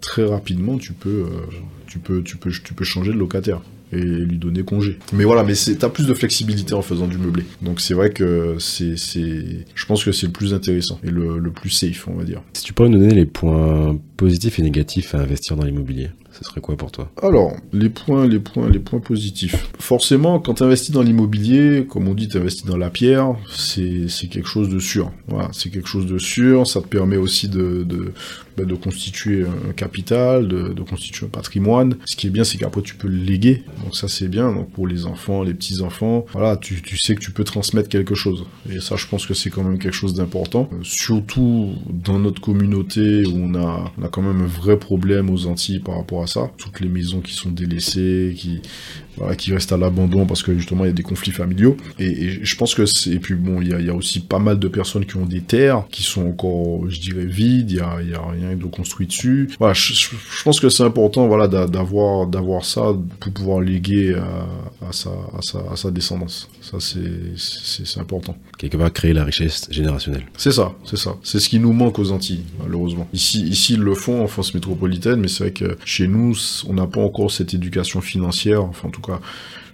très rapidement tu peux, euh, tu peux, tu peux, tu peux changer de locataire et lui donner congé. Mais voilà, mais t'as plus de flexibilité en faisant du meublé. Donc c'est vrai que c'est, c'est, je pense que c'est le plus intéressant et le, le plus safe, on va dire. Si tu pourrais nous donner les points positifs et négatifs à investir dans l'immobilier ce serait quoi pour toi Alors, les points, les points, les points positifs. Forcément, quand tu investis dans l'immobilier, comme on dit, tu investis dans la pierre, c'est quelque chose de sûr. Voilà, c'est quelque chose de sûr. Ça te permet aussi de, de, bah, de constituer un capital, de, constituer un patrimoine. Ce qui est bien, c'est qu'après tu peux le léguer. Donc ça, c'est bien. Donc pour les enfants, les petits enfants, voilà, tu, tu sais que tu peux transmettre quelque chose. Et ça, je pense que c'est quand même quelque chose d'important. Euh, surtout dans notre communauté où on a, on a quand même un vrai problème aux Antilles par rapport à Toutes les maisons qui sont délaissées, qui, voilà, qui restent à l'abandon parce que justement il y a des conflits familiaux. Et, et je pense que c'est. Et puis bon, il y a, il y a aussi pas mal de personnes qui ont des terres qui sont encore, je dirais, vides. Il y a, il y a rien de construit dessus. Voilà, je, je pense que c'est important, voilà, d'avoir d'avoir ça pour pouvoir léguer à, à, sa, à, sa, à sa descendance. Ça, c'est important. Quelque part, créer la richesse générationnelle. C'est ça, c'est ça. C'est ce qui nous manque aux Antilles, malheureusement. Ici, ici ils le font en France métropolitaine, mais c'est vrai que chez nous, on n'a pas encore cette éducation financière. Enfin, en tout cas,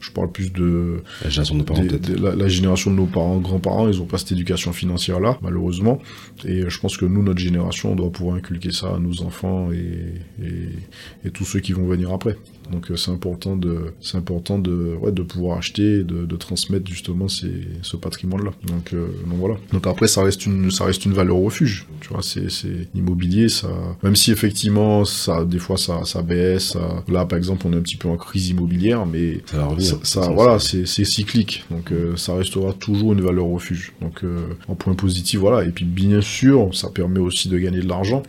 je parle plus de la génération de nos parents, des, de, la, la, génération de nos parents, grands-parents, ils ont pas cette éducation financière là, malheureusement. Et je pense que nous, notre génération, on doit pouvoir inculquer ça à nos enfants et, et, et tous ceux qui vont venir après. Donc c'est important de c'est important de ouais, de pouvoir acheter, de, de transmettre justement ces, ce patrimoine là. Donc, euh, donc voilà. Donc après ça reste une ça reste une valeur refuge. Tu vois, c'est c'est immobilier ça même si effectivement ça des fois ça ça baisse. Ça... Là par exemple on est un petit peu en crise immobilière, mais ça, va revenir, ça, ça, ça voilà c'est c'est cyclique. Donc euh, ça restera toujours une valeur refuge. Donc euh, en point positif voilà. Et puis bien sûr ça permet aussi de gagner de l'argent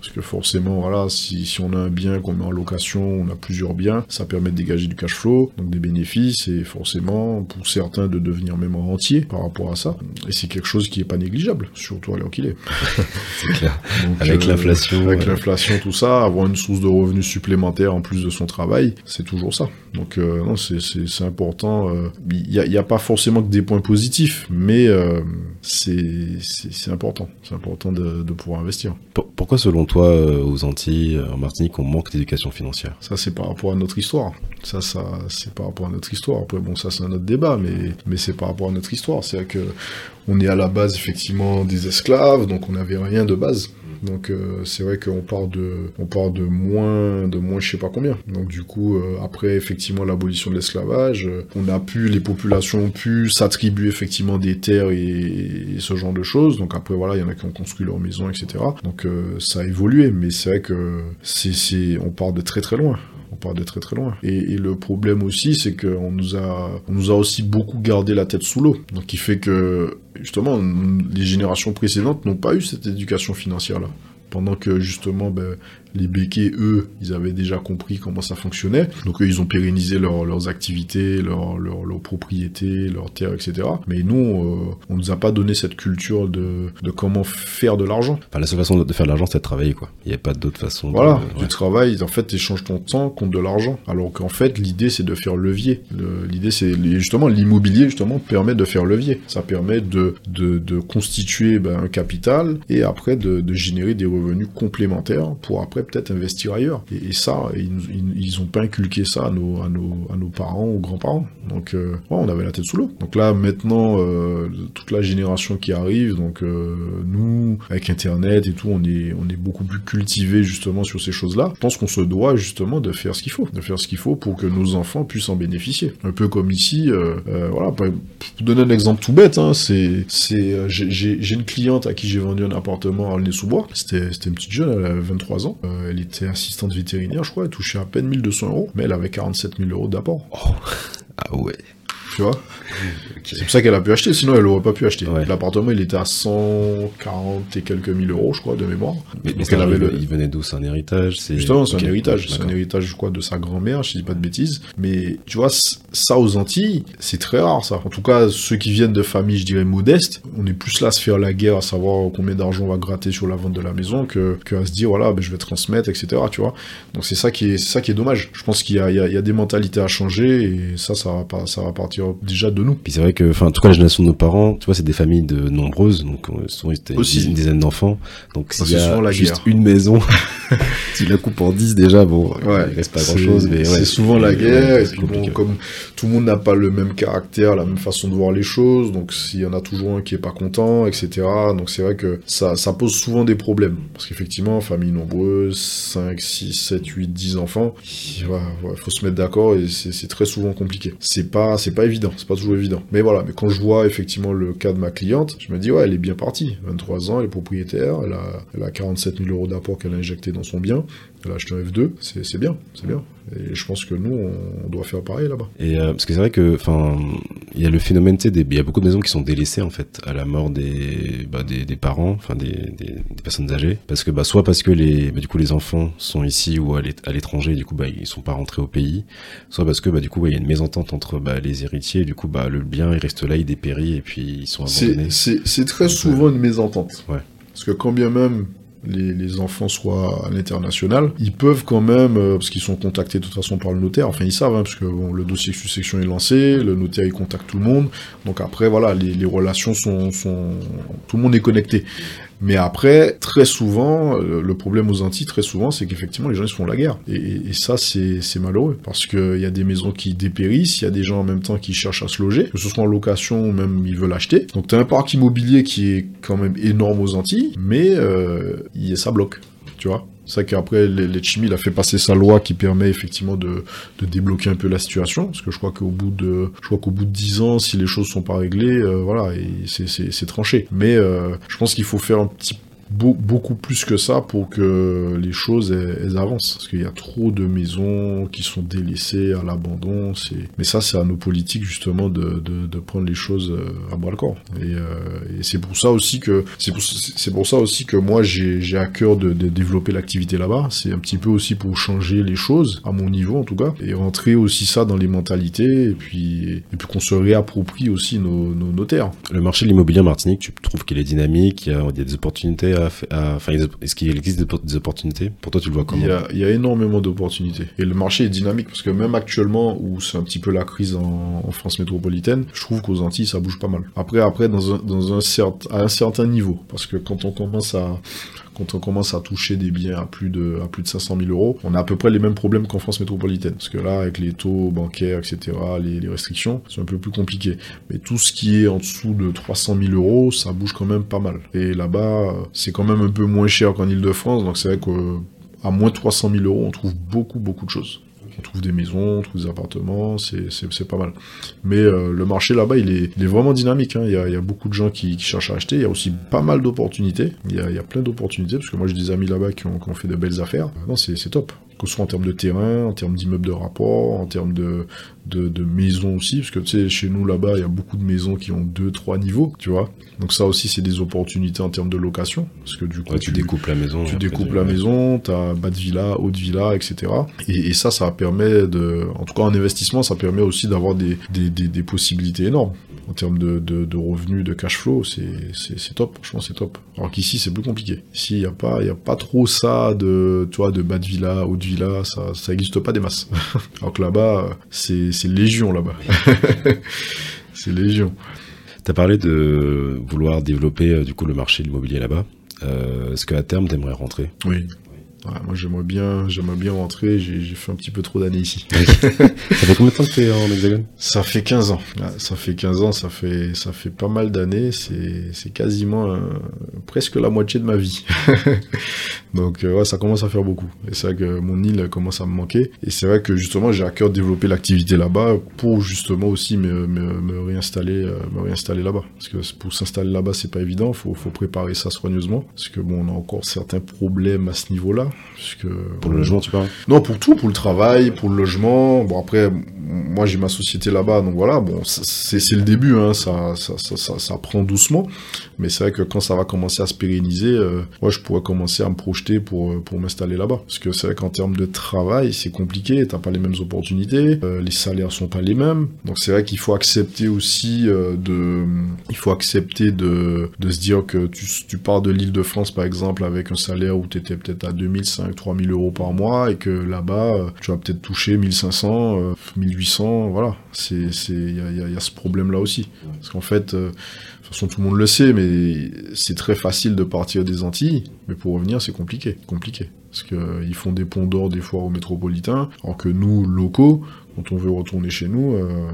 parce que forcément voilà si si on a un bien qu'on met en location, on a plusieurs bien, ça permet de dégager du cash flow, donc des bénéfices, et forcément, pour certains, de devenir même entier par rapport à ça. Et c'est quelque chose qui est pas négligeable, surtout à l'heure qu'il est. c'est clair. Donc, avec euh, l'inflation. Avec ouais. l'inflation, tout ça, avoir une source de revenus supplémentaire en plus de son travail, c'est toujours ça. Donc euh, non, c'est important. Il euh, n'y a, a, pas forcément que des points positifs, mais euh, c'est important. C'est important de, de, pouvoir investir. Pourquoi selon toi, aux Antilles, en Martinique, on manque d'éducation financière Ça, c'est par rapport à notre histoire. Ça, ça c'est par rapport à notre histoire. Après, bon, ça, c'est un autre débat, mais, mais c'est par rapport à notre histoire. C'est que on est à la base, effectivement, des esclaves, donc on n'avait rien de base. Donc euh, c'est vrai qu'on part de on part de moins de moins je sais pas combien. Donc du coup euh, après effectivement l'abolition de l'esclavage, euh, on a pu les populations ont pu s'attribuer effectivement des terres et, ce genre de choses. Donc après voilà il y en a qui ont construit leur maison etc. Donc ça a évolué mais c'est vrai que c'est on part de très très loin on part de très très loin. Et, le problème aussi, c'est qu'on nous a, nous a aussi beaucoup gardé la tête sous l'eau. Donc, qui fait que, justement, les générations précédentes n'ont pas eu cette éducation financière-là. pendant que justement ben, les béquets, eux, ils avaient déjà compris comment ça fonctionnait. Donc eux, ils ont pérennisé leurs activités, leurs leur, propriétés, leurs terres, etc. Mais nous, euh, on nous a pas donné cette culture de, de comment faire de l'argent. Enfin, la seule façon de faire de l'argent, c'est de travailler, quoi. Il n'y a pas d'autre façon. Voilà, tu travailles, en fait, tu échanges ton temps contre de l'argent. Alors qu'en fait, l'idée, c'est de faire levier. L'idée, c'est justement l'immobilier, justement, permet de faire levier. Ça permet de, de, de constituer ben, un capital et après de, de générer des revenus complémentaires pour après peut-être investir ailleurs. Et, ça, ils, ils, ont pas inculqué ça à nos, à nos, à nos parents ou grands-parents. Donc, euh, on avait la tête sous l'eau. Donc là, maintenant, euh, toute la génération qui arrive, donc euh, nous, avec Internet et tout, on est, on est beaucoup plus cultivé justement sur ces choses-là. Je pense qu'on se doit justement de faire ce qu'il faut, de faire ce qu'il faut pour que nos enfants puissent en bénéficier. Un peu comme ici, voilà. Pour donner un exemple tout bête, hein, c'est, c'est, j'ai une cliente à qui j'ai vendu un appartement à Aulnay-sous-Bois. C'était, c'était une petite jeune, elle avait 23 ans. Euh, elle était assistante vétérinaire, je crois, elle touchait à peine 1200 euros, mais elle avait 47 000 euros d'apport. Oh. Ah ouais. Tu vois? C'est pour ça qu'elle a pu acheter, sinon elle aurait pas pu acheter. L'appartement, il était à 140 et quelques mille euros, je crois, de mémoire. Mais, elle avait le... il venait d'où? C'est un héritage Justement, c'est un héritage. C'est un héritage, je crois, de sa grand-mère, je dis pas de bêtises. Mais tu vois, ça aux Antilles, c'est très rare, ça. En tout cas, ceux qui viennent de familles, je dirais, modestes, on est plus là à se faire la guerre, à savoir combien d'argent on va gratter sur la vente de la maison, que, que à se dire, voilà, ben, je vais transmettre, etc. Tu vois Donc c'est ça qui est, ça qui est dommage. Je pense qu'il y, y, y a, des mentalités à changer, et ça, ça va, pas, ça va partir déjà de nous. Puis c'est vrai que, enfin, en tout cas, la génération de nos parents, tu vois, c'est des familles de nombreuses, donc euh, souvent c'était une dizaine d'enfants. Donc s'il y a juste une maison, tu la coupes en 10 déjà, bon, ouais, il reste pas grand chose, mais C'est souvent la guerre, et puis bon, comme tout le monde n'a pas le même caractère, la même façon de voir les choses, donc s'il y en a toujours un qui est pas content, etc. Donc c'est vrai que ça, ça pose souvent des problèmes. Parce qu'effectivement, famille nombreuse, 5, 6, 7, 8, 10 enfants, il faut se mettre d'accord et c'est très souvent compliqué. C'est pas, pas évident, c'est pas toujours évident. Mais voilà, mais quand je vois effectivement le cas de ma cliente, je me dis, ouais, elle est bien partie. 23 ans, elle est propriétaire, elle a, elle a 47 000 euros d'apport qu'elle a injecté dans son bien, elle a acheté un F2, c'est bien, c'est bien. Et je pense que nous, on doit faire pareil là-bas. Et euh, parce que c'est vrai que, enfin, il y a le phénomène, tu il y a beaucoup de maisons qui sont délaissées en fait à la mort des, bah, des, des, parents, enfin des, des, des, personnes âgées, parce que bah soit parce que les, bah, du coup les enfants sont ici ou à l'étranger, du coup bah ils sont pas rentrés au pays, soit parce que bah du coup il y a une mésentente entre bah, les héritiers, et du coup bah le bien il reste là, il dépérit et puis ils sont abandonnés. C'est très souvent une mésentente. Ouais. Parce que quand bien même les, enfants soient à l'international, ils peuvent quand même, euh, parce qu'ils sont contactés de toute façon par le notaire, enfin ils savent, hein, parce que bon, le dossier de succession est lancé, le notaire il contacte tout le monde, donc après voilà, les, relations sont, tout le monde est connecté. Mais après, très souvent, euh, le problème aux Antilles, très souvent, c'est qu'effectivement, les gens, ils se font la guerre. Et, ça, c'est malheureux. Parce qu'il y a des maisons qui dépérissent, il y a des gens en même temps qui cherchent à se loger, que ce soit en location ou même ils veulent acheter. Donc, tu un parc immobilier qui est quand même énorme aux Antilles, mais euh, ça bloque. Tu vois? C'est ça qu'après, les il a fait passer sa loi qui permet effectivement de, de, débloquer un peu la situation, parce que je crois qu'au bout de, je crois qu'au bout de 10 ans, si les choses sont pas réglées, euh, voilà, c'est tranché. Mais euh, je pense qu'il faut faire un petit beaucoup plus que ça pour que les choses elles, avancent. Parce qu'il y a trop de maisons qui sont délaissées à l'abandon mais ça c'est à nos politiques justement de, de, de, prendre les choses euh, à bras le corps. Et, euh, et c'est pour ça aussi que c'est pour, pour, ça aussi que moi j'ai à cœur de, de développer l'activité là-bas. C'est un petit peu aussi pour changer les choses à mon niveau en tout cas et rentrer aussi ça dans les mentalités et puis et puis qu'on se réapproprie aussi nos, nos, nos terres. Le marché de l'immobilier en Martinique tu trouves qu'il est dynamique il y a, il y est-ce qu'il existe des opportunités? Pour toi, tu le vois comment? Il y, a, énormément d'opportunités. Et le marché est dynamique parce que même actuellement, où c'est un petit peu la crise en, France métropolitaine, je trouve qu'aux Antilles, ça bouge pas mal. Après, après, dans à un certain niveau, parce que quand on commence à quand on commence à toucher des biens à plus de, à plus de 500 000 euros, on a à peu près les mêmes problèmes qu'en France métropolitaine. Parce que là, avec les taux bancaires, etc., les, restrictions, c'est un peu plus compliqué. Mais tout ce qui est en dessous de 300 000 euros, ça bouge quand même pas mal. Et là-bas, c'est quand même un peu moins cher qu'en Ile-de-France, donc c'est vrai qu'à moins de 300 000 euros, on trouve beaucoup, beaucoup de choses on trouve des maisons, on trouve des appartements, c'est pas mal. Mais euh, le marché là-bas, il est, vraiment dynamique. Hein. Il, y a, beaucoup de gens qui, cherchent à acheter. Il y a aussi pas mal d'opportunités. Il, y a plein d'opportunités, parce que moi j'ai des amis là-bas qui ont, qui ont, fait de belles affaires. Non, c'est top. Que ce soit en termes de terrain, en termes d'immeubles de rapport, en termes de, de, de maisons aussi, parce que tu sais, chez nous là-bas, il y a beaucoup de maisons qui ont deux, trois niveaux, tu vois. Donc ça aussi, c'est des opportunités en termes de location, parce que du coup, Ouais, tu, découpes la maison. tu découpes tu- la maison, t'as bas de villa, haut de villa, etc. Et, et ça, ça permet de, en tout cas en investissement, ça permet aussi d'avoir des, des, des, des possibilités énormes en termes de, de, de revenus, de cash flow. C'est, top, franchement, c'est top. Alors qu'ici, c'est plus compliqué. Ici, il y a pas, y a pas trop ça de, tu vois, de bas de villa, haut de villa, ça, ça existe pas des masses. Alors que là-bas, c'est, légion là-bas. c'est légion. T'as parlé de vouloir développer euh, du coup le marché de l'immobilier là-bas. Euh, Est-ce qu'à terme t'aimerais rentrer? Oui. Ouais, moi, j'aimerais bien, j'aimerais bien rentrer. J'ai, fait un petit peu trop d'années ici. Ça fait combien de temps que t'es en hexagone? Ça fait 15 ans. Ça fait 15 ans, ça fait, ça fait pas mal d'années. C'est, c'est quasiment euh, presque la moitié de ma vie. Donc, euh, ouais, ça commence à faire beaucoup. Et c'est vrai que mon île commence à me manquer. Et c'est vrai que justement, j'ai à cœur de développer l'activité là-bas pour justement aussi me, me, me réinstaller, euh, me réinstaller là-bas. Parce que pour s'installer là-bas, c'est pas évident. Faut, faut préparer ça soigneusement. Parce que bon, on a encore certains problèmes à ce niveau-là. Puisque, Pour le logement, tu parles non, pour tout, pour le travail, pour le logement. Bon, après, moi, j'ai ma société là-bas, donc voilà, bon, c'est c'est le début, hein, ça, ça, ça, prend doucement. Mais c'est vrai que quand ça va commencer à se pérenniser, euh, moi, je pourrais commencer à me projeter pour, euh, pour m'installer là-bas. Parce que c'est vrai qu'en termes de travail, c'est compliqué, t'as pas les mêmes opportunités, euh, les salaires sont pas les mêmes. Donc c'est vrai qu'il faut accepter aussi de... Il faut accepter de, de se dire que tu, tu pars de l'île de France, par exemple, avec un salaire où tu étais peut-être à 2005, 3000 euros par mois, et que là-bas, euh, tu vas peut-être toucher 1500, euh, 1800, voilà. C'est, c'est, il y a, y a- ce problème-là aussi. Parce qu'en fait, euh, de toute façon, tout le monde le sait, mais c'est très facile de partir des Antilles, mais pour revenir, c'est compliqué, compliqué. Parce que euh, ils font des ponts d'or des fois aux métropolitains, alors que nous, locaux, quand on veut retourner chez nous, euh,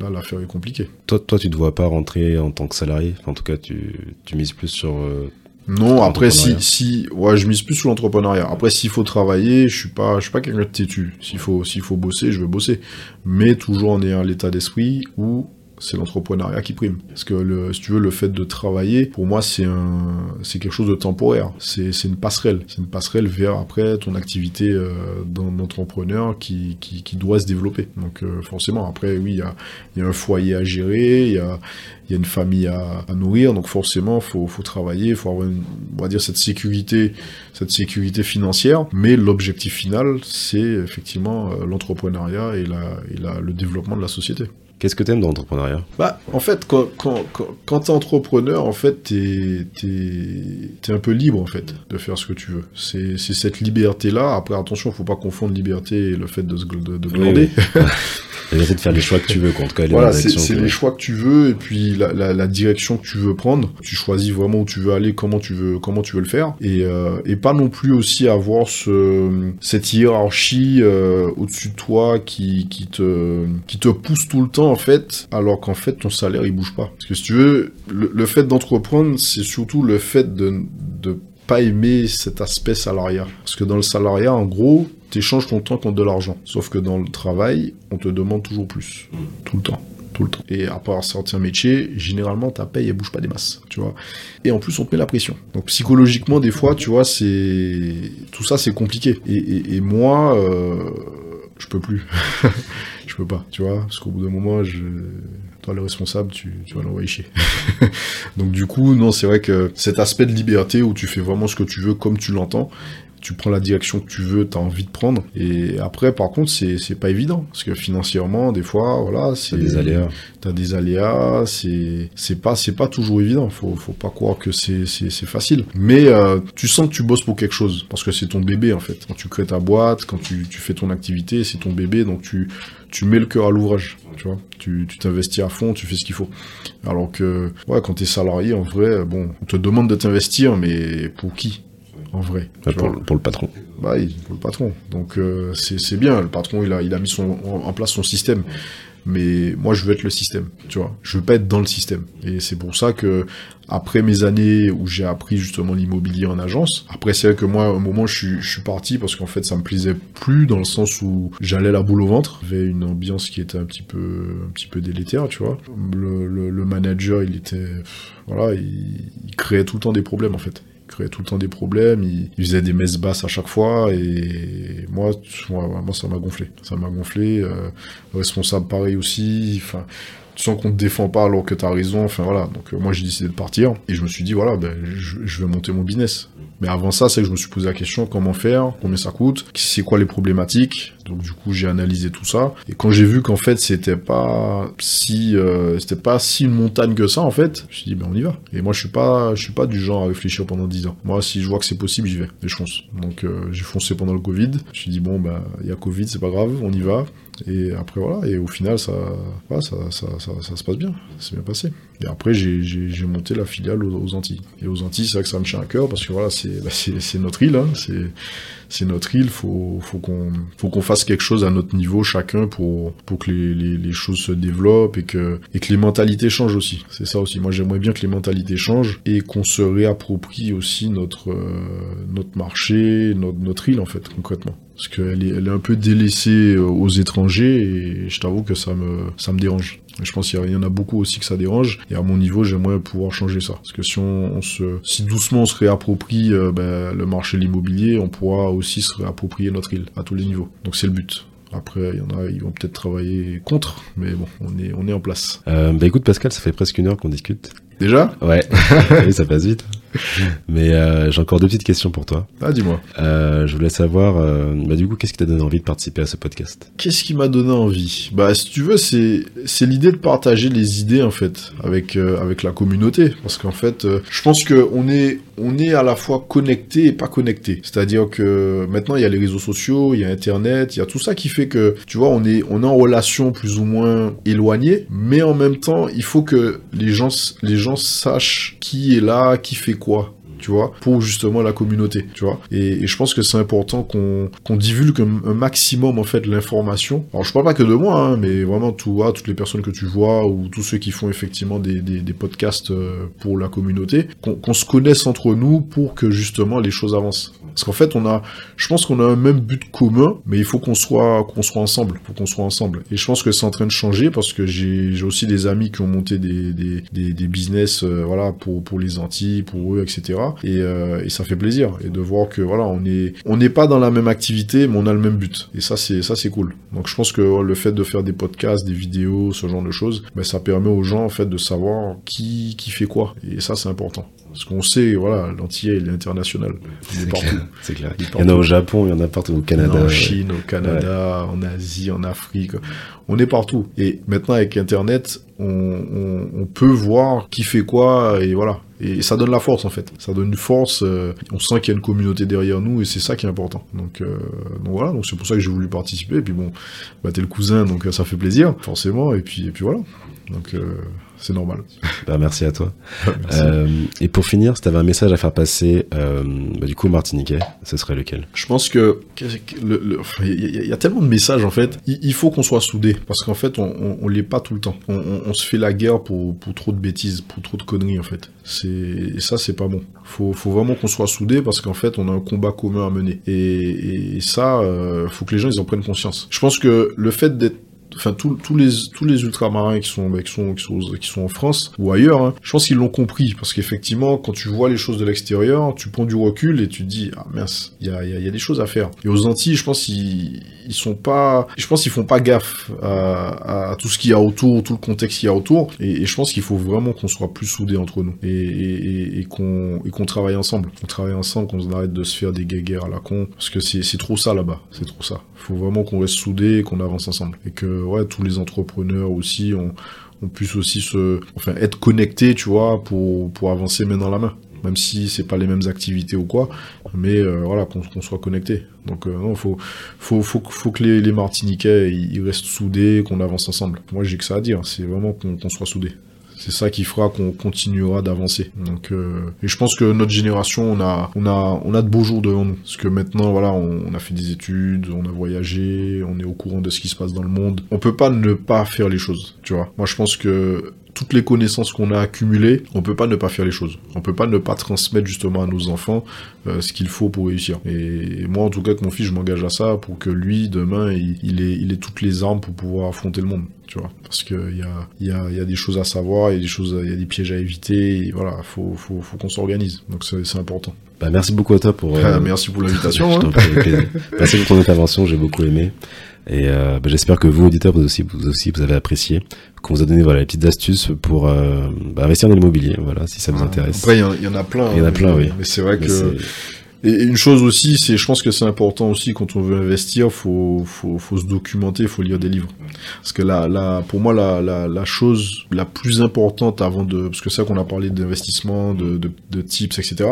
là, l'affaire est compliquée. toi, toi, tu te vois pas rentrer en tant que salarié? En tout cas, tu, tu mises plus sur. euh, Non, après si si ouais, je mise plus sur l'entrepreneuriat. Après s'il faut travailler, je suis pas je suis pas quelqu'un de têtu. S'il faut s'il faut bosser, je vais bosser, mais toujours en ayant l'état d'esprit où c'est l'entrepreneuriat qui prime. Parce que le, si tu veux, le fait de travailler, pour moi, c'est un, c'est quelque chose de temporaire. C'est, c'est une passerelle. C'est une passerelle vers après ton activité euh, d'en- d'entrepreneur qui, qui, doit se développer. Donc euh, forcément, après, oui, il y a, y a un foyer à gérer, il y a, y a une famille à, nourrir, donc forcément, faut, faut travailler, faut avoir, on va dire, cette sécurité, cette sécurité financière. Mais l'objectif final, c'est effectivement euh, l'entrepreneuriat et, la, et la, le développement de la société. Qu'est-ce que t'aimes dans l'entrepreneuriat? Bah, en fait, quand, quand, quand, quand t'es entrepreneur, en fait, t'es, t'es un peu libre, en fait, de faire ce que tu veux. C'est, cette liberté-là. Après, attention, faut pas confondre liberté et le fait de se, de, de glander. La liberté de faire les choix que tu veux, tout cas, Voilà, c'est les choix que tu veux et puis la, la, la direction que tu veux prendre. Tu choisis vraiment où tu veux aller, comment tu veux, comment tu veux le faire, et, euh, et pas non plus aussi avoir ce, cette hiérarchie euh, au-dessus de toi qui, qui te qui te pousse tout le temps en fait, alors qu'en fait ton salaire il bouge pas. Parce que si tu veux, le, le fait d'entreprendre, c'est surtout le fait de de pas aimer cet aspect salariat. Parce que dans le salariat, en gros, tu échanges ton temps contre de l'argent. Sauf que dans le travail, on te demande toujours plus. Tout le temps. Tout le temps. Et à part certains métiers, généralement, ta paye, elle bouge pas des masses, tu vois. Et en plus, on te met la pression. Donc, psychologiquement, des fois, tu vois, c'est... Tout ça, c'est compliqué. Et, et, et moi, euh, plus. je peux pas, tu vois. Parce qu'au bout d'un moment, je... Toi, le responsable, tu, tu vas l'envoyer chier. Donc du coup, non, c'est vrai que cet aspect de liberté où tu fais vraiment ce que tu veux comme tu l'entends, tu prends la direction que tu veux, tu as envie de prendre. Et après, par contre, c'est c'est pas évident. Parce que financièrement, des fois, voilà, c'est. T'as des aléas. T'as des aléas, c'est c'est pas c'est pas toujours évident. Faut faut pas croire que c'est c'est c'est facile. Mais euh, tu sens que tu bosses pour quelque chose parce que c'est ton bébé en fait. Quand tu crées ta boîte, quand tu tu fais ton activité, c'est ton bébé, donc tu tu mets le cœur à l'ouvrage. Tu vois, tu tu t'investis à fond, tu fais ce qu'il faut. Alors que ouais, quand t'es salarié, en vrai, bon, on te demande de t'investir, mais pour qui? En vrai pour, le- pour le patron. bah, il pour le patron. Donc euh, c'est bien. Le patron, il a, il a mis son, en en place son système. Mais moi, je veux être le système. Tu vois, je veux pas être dans le système. Et c'est pour ça que après mes années où j'ai appris justement l'immobilier en agence, après c'est vrai que moi, un moment, je suis, je suis parti parce qu'en fait, ça me plaisait plus dans le sens où j'allais la boule au ventre. Il y avait une ambiance qui était un petit peu, un petit peu délétère, tu vois. Le, le, le manager, il était, voilà, il, il créait tout le temps des problèmes en fait. Il créait tout le temps des problèmes, il, faisait des messes basses à chaque fois, et moi, moi, ça m'a gonflé. Ça m'a gonflé. Euh, responsable pareil aussi. Enfin, tu sens qu'on te défend pas alors que tu as raison. Enfin voilà. Donc euh, moi j'ai décidé de partir et je me suis dit voilà, ben, je, vais monter mon business. Mais avant ça, c'est que je me suis posé la question comment faire, combien ça coûte, c'est quoi les problématiques. Donc du coup j'ai analysé tout ça et quand j'ai vu qu'en fait c'était pas si euh, c'était pas si une montagne que ça en fait, je me suis dit ben on y va. Et moi je suis pas je suis pas du genre à réfléchir pendant 10 ans. Moi si je vois que c'est possible j'y vais et je fonce. Donc euh, j'ai foncé pendant le Covid. Je me suis dit bon ben il y a Covid c'est pas grave, on y va. Et après, voilà, et au final, ça, ça, ça, ça, se passe bien, c'est bien passé. Et après, j'ai monté la filiale aux, Antilles. Et aux Antilles, c'est vrai que ça me tient à cœur, parce que voilà, c'est bah, notre île, hein, c'est notre île, faut, faut qu'on faut qu'on quelque chose à notre niveau, chacun, pour, pour que les choses se développent et que, et que les mentalités changent aussi. C'est ça aussi. Moi, j'aimerais bien que les mentalités changent et qu'on se réapproprie aussi notre, euh, notre marché, notre, notre île, en fait, concrètement parce qu'elle est, elle est un peu délaissée euh, aux étrangers et je t'avoue que ça me, ça me dérange. je pense qu'il y en a beaucoup aussi que ça dérange. Et à mon niveau, j'aimerais pouvoir changer ça. Parce que si on, se, si doucement on se réapproprie euh, ben, le marché de l'immobilier, on pourra aussi se réapproprier notre île à tous les niveaux. Donc c'est le but. Après, il y en a, ils vont peut-être travailler contre, mais bon, on est, on est en place. Euh, bah écoute Pascal, ça fait presque une heure qu'on discute. Déjà? Ouais, ça passe vite. Mais euh, j'ai encore deux petites questions pour toi. Ah, dis-moi. Euh, je voulais savoir, euh, bah, du coup, qu'est-ce qui t'a donné envie de participer à ce podcast? Qu'est-ce qui m'a donné envie? Bah, si tu veux, c'est c'est l'idée de partager les idées en fait avec avec la communauté, parce qu'en fait, je pense que on est on est à la fois connecté et pas connecté. C'est-à-dire que maintenant il y a les réseaux sociaux, il y a Internet, il y a tout ça qui fait que tu vois, on est on est en relation plus ou moins éloignée, mais en même temps, il faut que les gens les gens sachent qui est là, qui fait quoi Chapecó. Tu vois, pour justement la communauté, tu vois. Et, je pense que c'est important qu'on qu'on divulgue un, maximum en fait l'information. Alors je parle pas que de moi, hein, mais vraiment tout, toutes les personnes que tu vois ou tous ceux qui font effectivement des, des, podcasts euh, pour la communauté, qu'on se connaisse entre nous pour que justement les choses avancent. Parce qu'en fait, on a, je pense qu'on a un même but commun, mais il faut qu'on soit, qu'on soit ensemble, faut qu'on soit ensemble. Et je pense que c'est en train de changer parce que j'ai, aussi des amis qui ont monté des, des, des, des business, euh, voilà, pour, pour les Antilles, pour eux, etc. Et, euh, et ça fait plaisir. Et de voir que, voilà, on est, on n'est pas dans la même activité, mais on a le même but. Et ça, c'est, ça, c'est cool. Donc, je pense que le fait de faire des podcasts, des vidéos, ce genre de choses, ben, ça permet aux gens, en fait, de savoir qui, qui fait quoi. Et ça, c'est important. Parce qu'on sait, voilà, l'antillais, il est international. Il est, partout. C'est clair. Il, y en a au Japon, il y en a partout, au Canada. En Chine, au Canada, en Asie, en Afrique. On est partout. Et maintenant, avec Internet, on, on, peut voir qui fait quoi, et voilà. Et ça donne la force, en fait. Ça donne une force. Euh, on sent qu'il y a une communauté derrière nous, et c'est ça qui est important. Donc, euh, donc voilà, donc c'est pour ça que j'ai voulu participer. Et puis bon, bah, t'es le cousin, donc ça fait plaisir, forcément. Et puis, et puis voilà. Donc, euh, c'est normal. Bah, merci à toi. Euh, et pour finir, si tu avais un message à faire passer, euh, bah, du coup, Martiniquais, ce serait lequel? Je pense que il y, a tellement de messages en fait. Il, faut qu'on soit soudés parce qu'en fait, on, on, l'est pas tout le temps. On, se fait la guerre pour, pour trop de bêtises, pour trop de conneries en fait. C'est et ça, c'est pas bon. Faut, faut vraiment qu'on soit soudés parce qu'en fait, on a un combat commun à mener. Et, et ça, euh, faut que les gens ils en prennent conscience. Je pense que le fait d'être enfin tous les tous les ultramarins qui sont, qui sont qui sont qui sont en France ou ailleurs, hein, je pense qu'ils l'ont compris parce qu'effectivement quand tu vois les choses de l'extérieur, tu prends du recul et tu te dis ah mince, il y a, y, y a des choses à faire. Et aux Antilles, je pense qu'ils ils sont pas, je pense qu'ils font pas gaffe à, à, tout ce qu'il y a autour, tout le contexte qu'il y a autour. Et, je pense qu'il faut vraiment qu'on soit plus soudés entre nous et, et, et qu'on qu'on travaille ensemble, qu'on travaille ensemble, qu'on arrête de se faire des guéguerres à la con parce que c'est trop ça là-bas, c'est trop ça. Faut vraiment qu'on reste soudés, qu'on avance ensemble et que tous les entrepreneurs aussi, on, puisse aussi se, enfin, être connectés, tu vois, pour, avancer main dans la main. Même si c'est pas les mêmes activités ou quoi, mais euh, voilà, qu'on soit connecté. Donc euh, non, faut, faut, faut, faut que les, les Martiniquais ils restent soudés, qu'on avance ensemble. Moi j'ai que ça à dire, c'est vraiment qu'on soit soudés c'est ça qui fera qu'on continuera d'avancer. Donc, euh, et je pense que notre génération, on a, on a, on a de beaux jours devant nous. Parce que maintenant, voilà, on, a fait des études, on a voyagé, on est au courant de ce qui se passe dans le monde. On peut pas ne pas faire les choses, tu vois. Moi, je pense que toutes les connaissances qu'on a accumulées, on peut pas ne pas faire les choses. On peut pas ne pas transmettre justement à nos enfants euh, ce qu'il faut pour réussir. Et moi, en tout cas, avec mon fils, je m'engage à ça pour que lui, demain, il, il, ait, il ait toutes les armes pour pouvoir affronter le monde. Tu vois, parce qu'il y a, y, a, y a des choses à savoir, il y a des choses, il y a des pièges à éviter. Et voilà, faut, faut, faut qu'on s'organise. Donc c'est important. Bah, merci beaucoup à toi pour. Euh... merci pour l'invitation. hein. merci pour ton intervention, j'ai beaucoup aimé. Et euh, bah, j'espère que vous, auditeurs, vous aussi, vous aussi, vous avez apprécié, qu'on vous a donné voilà les petites astuces pour euh, bah, investir dans l'immobilier. Voilà, si ça vous intéresse. Après, il y, y, en a plein. Il y en a hein, plein, oui. Mais c'est vrai Mais que. Et une chose aussi, c'est, je pense que c'est important aussi quand on veut investir, faut, faut, faut se documenter, faut lire des livres. Parce que là, là, pour moi, la, la, la chose la plus importante avant de, parce que c'est ça qu'on a parlé d'investissement, de, de, de tips, etc.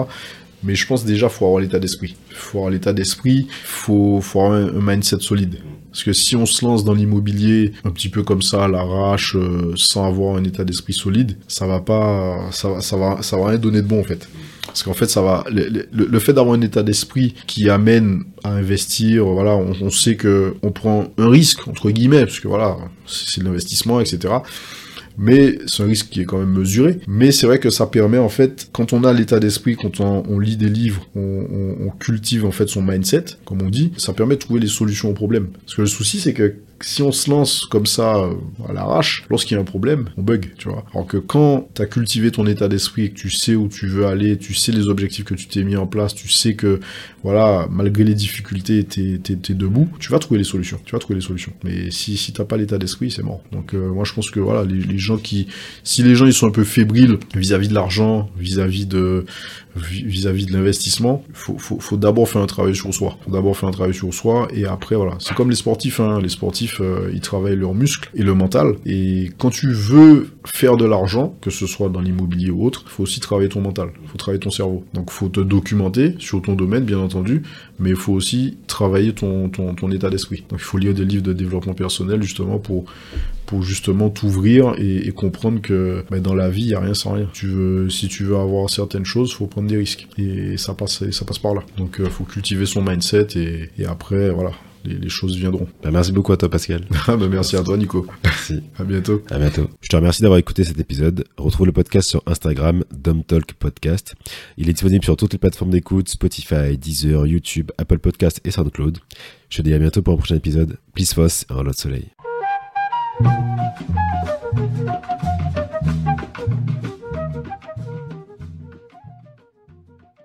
Mais je pense déjà, faut avoir l'état d'esprit. Faut avoir l'état d'esprit, faut, faut avoir un, un mindset solide. Parce que si on se lance dans l'immobilier un petit peu comme ça, à l'arrache, euh, sans avoir un état d'esprit solide, ça va pas, ça ça va, ça va rien donner de bon en fait. Parce qu'en fait, ça va, le, le, le fait d'avoir un état d'esprit qui amène à investir, voilà, on, on sait que on prend un risque entre guillemets, parce que voilà, c'est l'investissement, etc. Mais c'est un risque qui est quand même mesuré. Mais c'est vrai que ça permet en fait, quand on a l'état d'esprit, quand on, on, lit des livres, on, on, cultive en fait son mindset, comme on dit, ça permet de trouver les solutions aux problèmes. Parce que le souci c'est que si on se lance comme ça euh, à l'arrache, lorsqu'il y a un problème, on bug, tu vois. Alors que quand tu as cultivé ton état d'esprit et que tu sais où tu veux aller, tu sais les objectifs que tu t'es mis en place, tu sais que, voilà, malgré les difficultés, t'es es, debout, tu vas trouver les solutions. Tu vas trouver les solutions. Mais si, si t'as pas l'état d'esprit, c'est mort. Donc euh, moi je pense que voilà, les, les, gens qui, si les gens ils sont un peu fébriles vis-à-vis de l'argent, vis-à-vis de vis-à-vis de l'investissement, faut, faut, d'abord faire un travail sur soi. Faut d'abord faire un travail sur soi et après voilà. C'est comme les sportifs, hein. les sportifs euh, ils travaillent leurs muscles et le mental. Et quand tu veux faire de l'argent, que ce soit dans l'immobilier ou autre, faut aussi travailler ton mental. Faut travailler ton cerveau. Donc faut te documenter sur ton domaine bien entendu, mais il faut aussi travailler ton, ton état d'esprit. Donc il faut lire des livres de développement personnel justement pour pour justement t'ouvrir et, et, comprendre que bah, dans la vie, il n'y a rien sans rien. Tu veux, si tu veux avoir certaines choses, faut prendre des risques. Et ça passe, ça passe par là. Donc, il euh, faut cultiver son mindset et, et après, voilà, les, les, choses viendront. Bah, merci beaucoup à toi, Pascal. bah, merci à toi, Nico. Merci. À bientôt. À bientôt. Je te remercie d'avoir écouté cet épisode. Retrouve le podcast sur Instagram, Talk Podcast. Il est disponible sur toutes les plateformes d'écoute, Spotify, Deezer, YouTube, Apple Podcast et SoundCloud. Je te dis à bientôt pour un prochain épisode. Peace, Foss et un lot de soleil. Música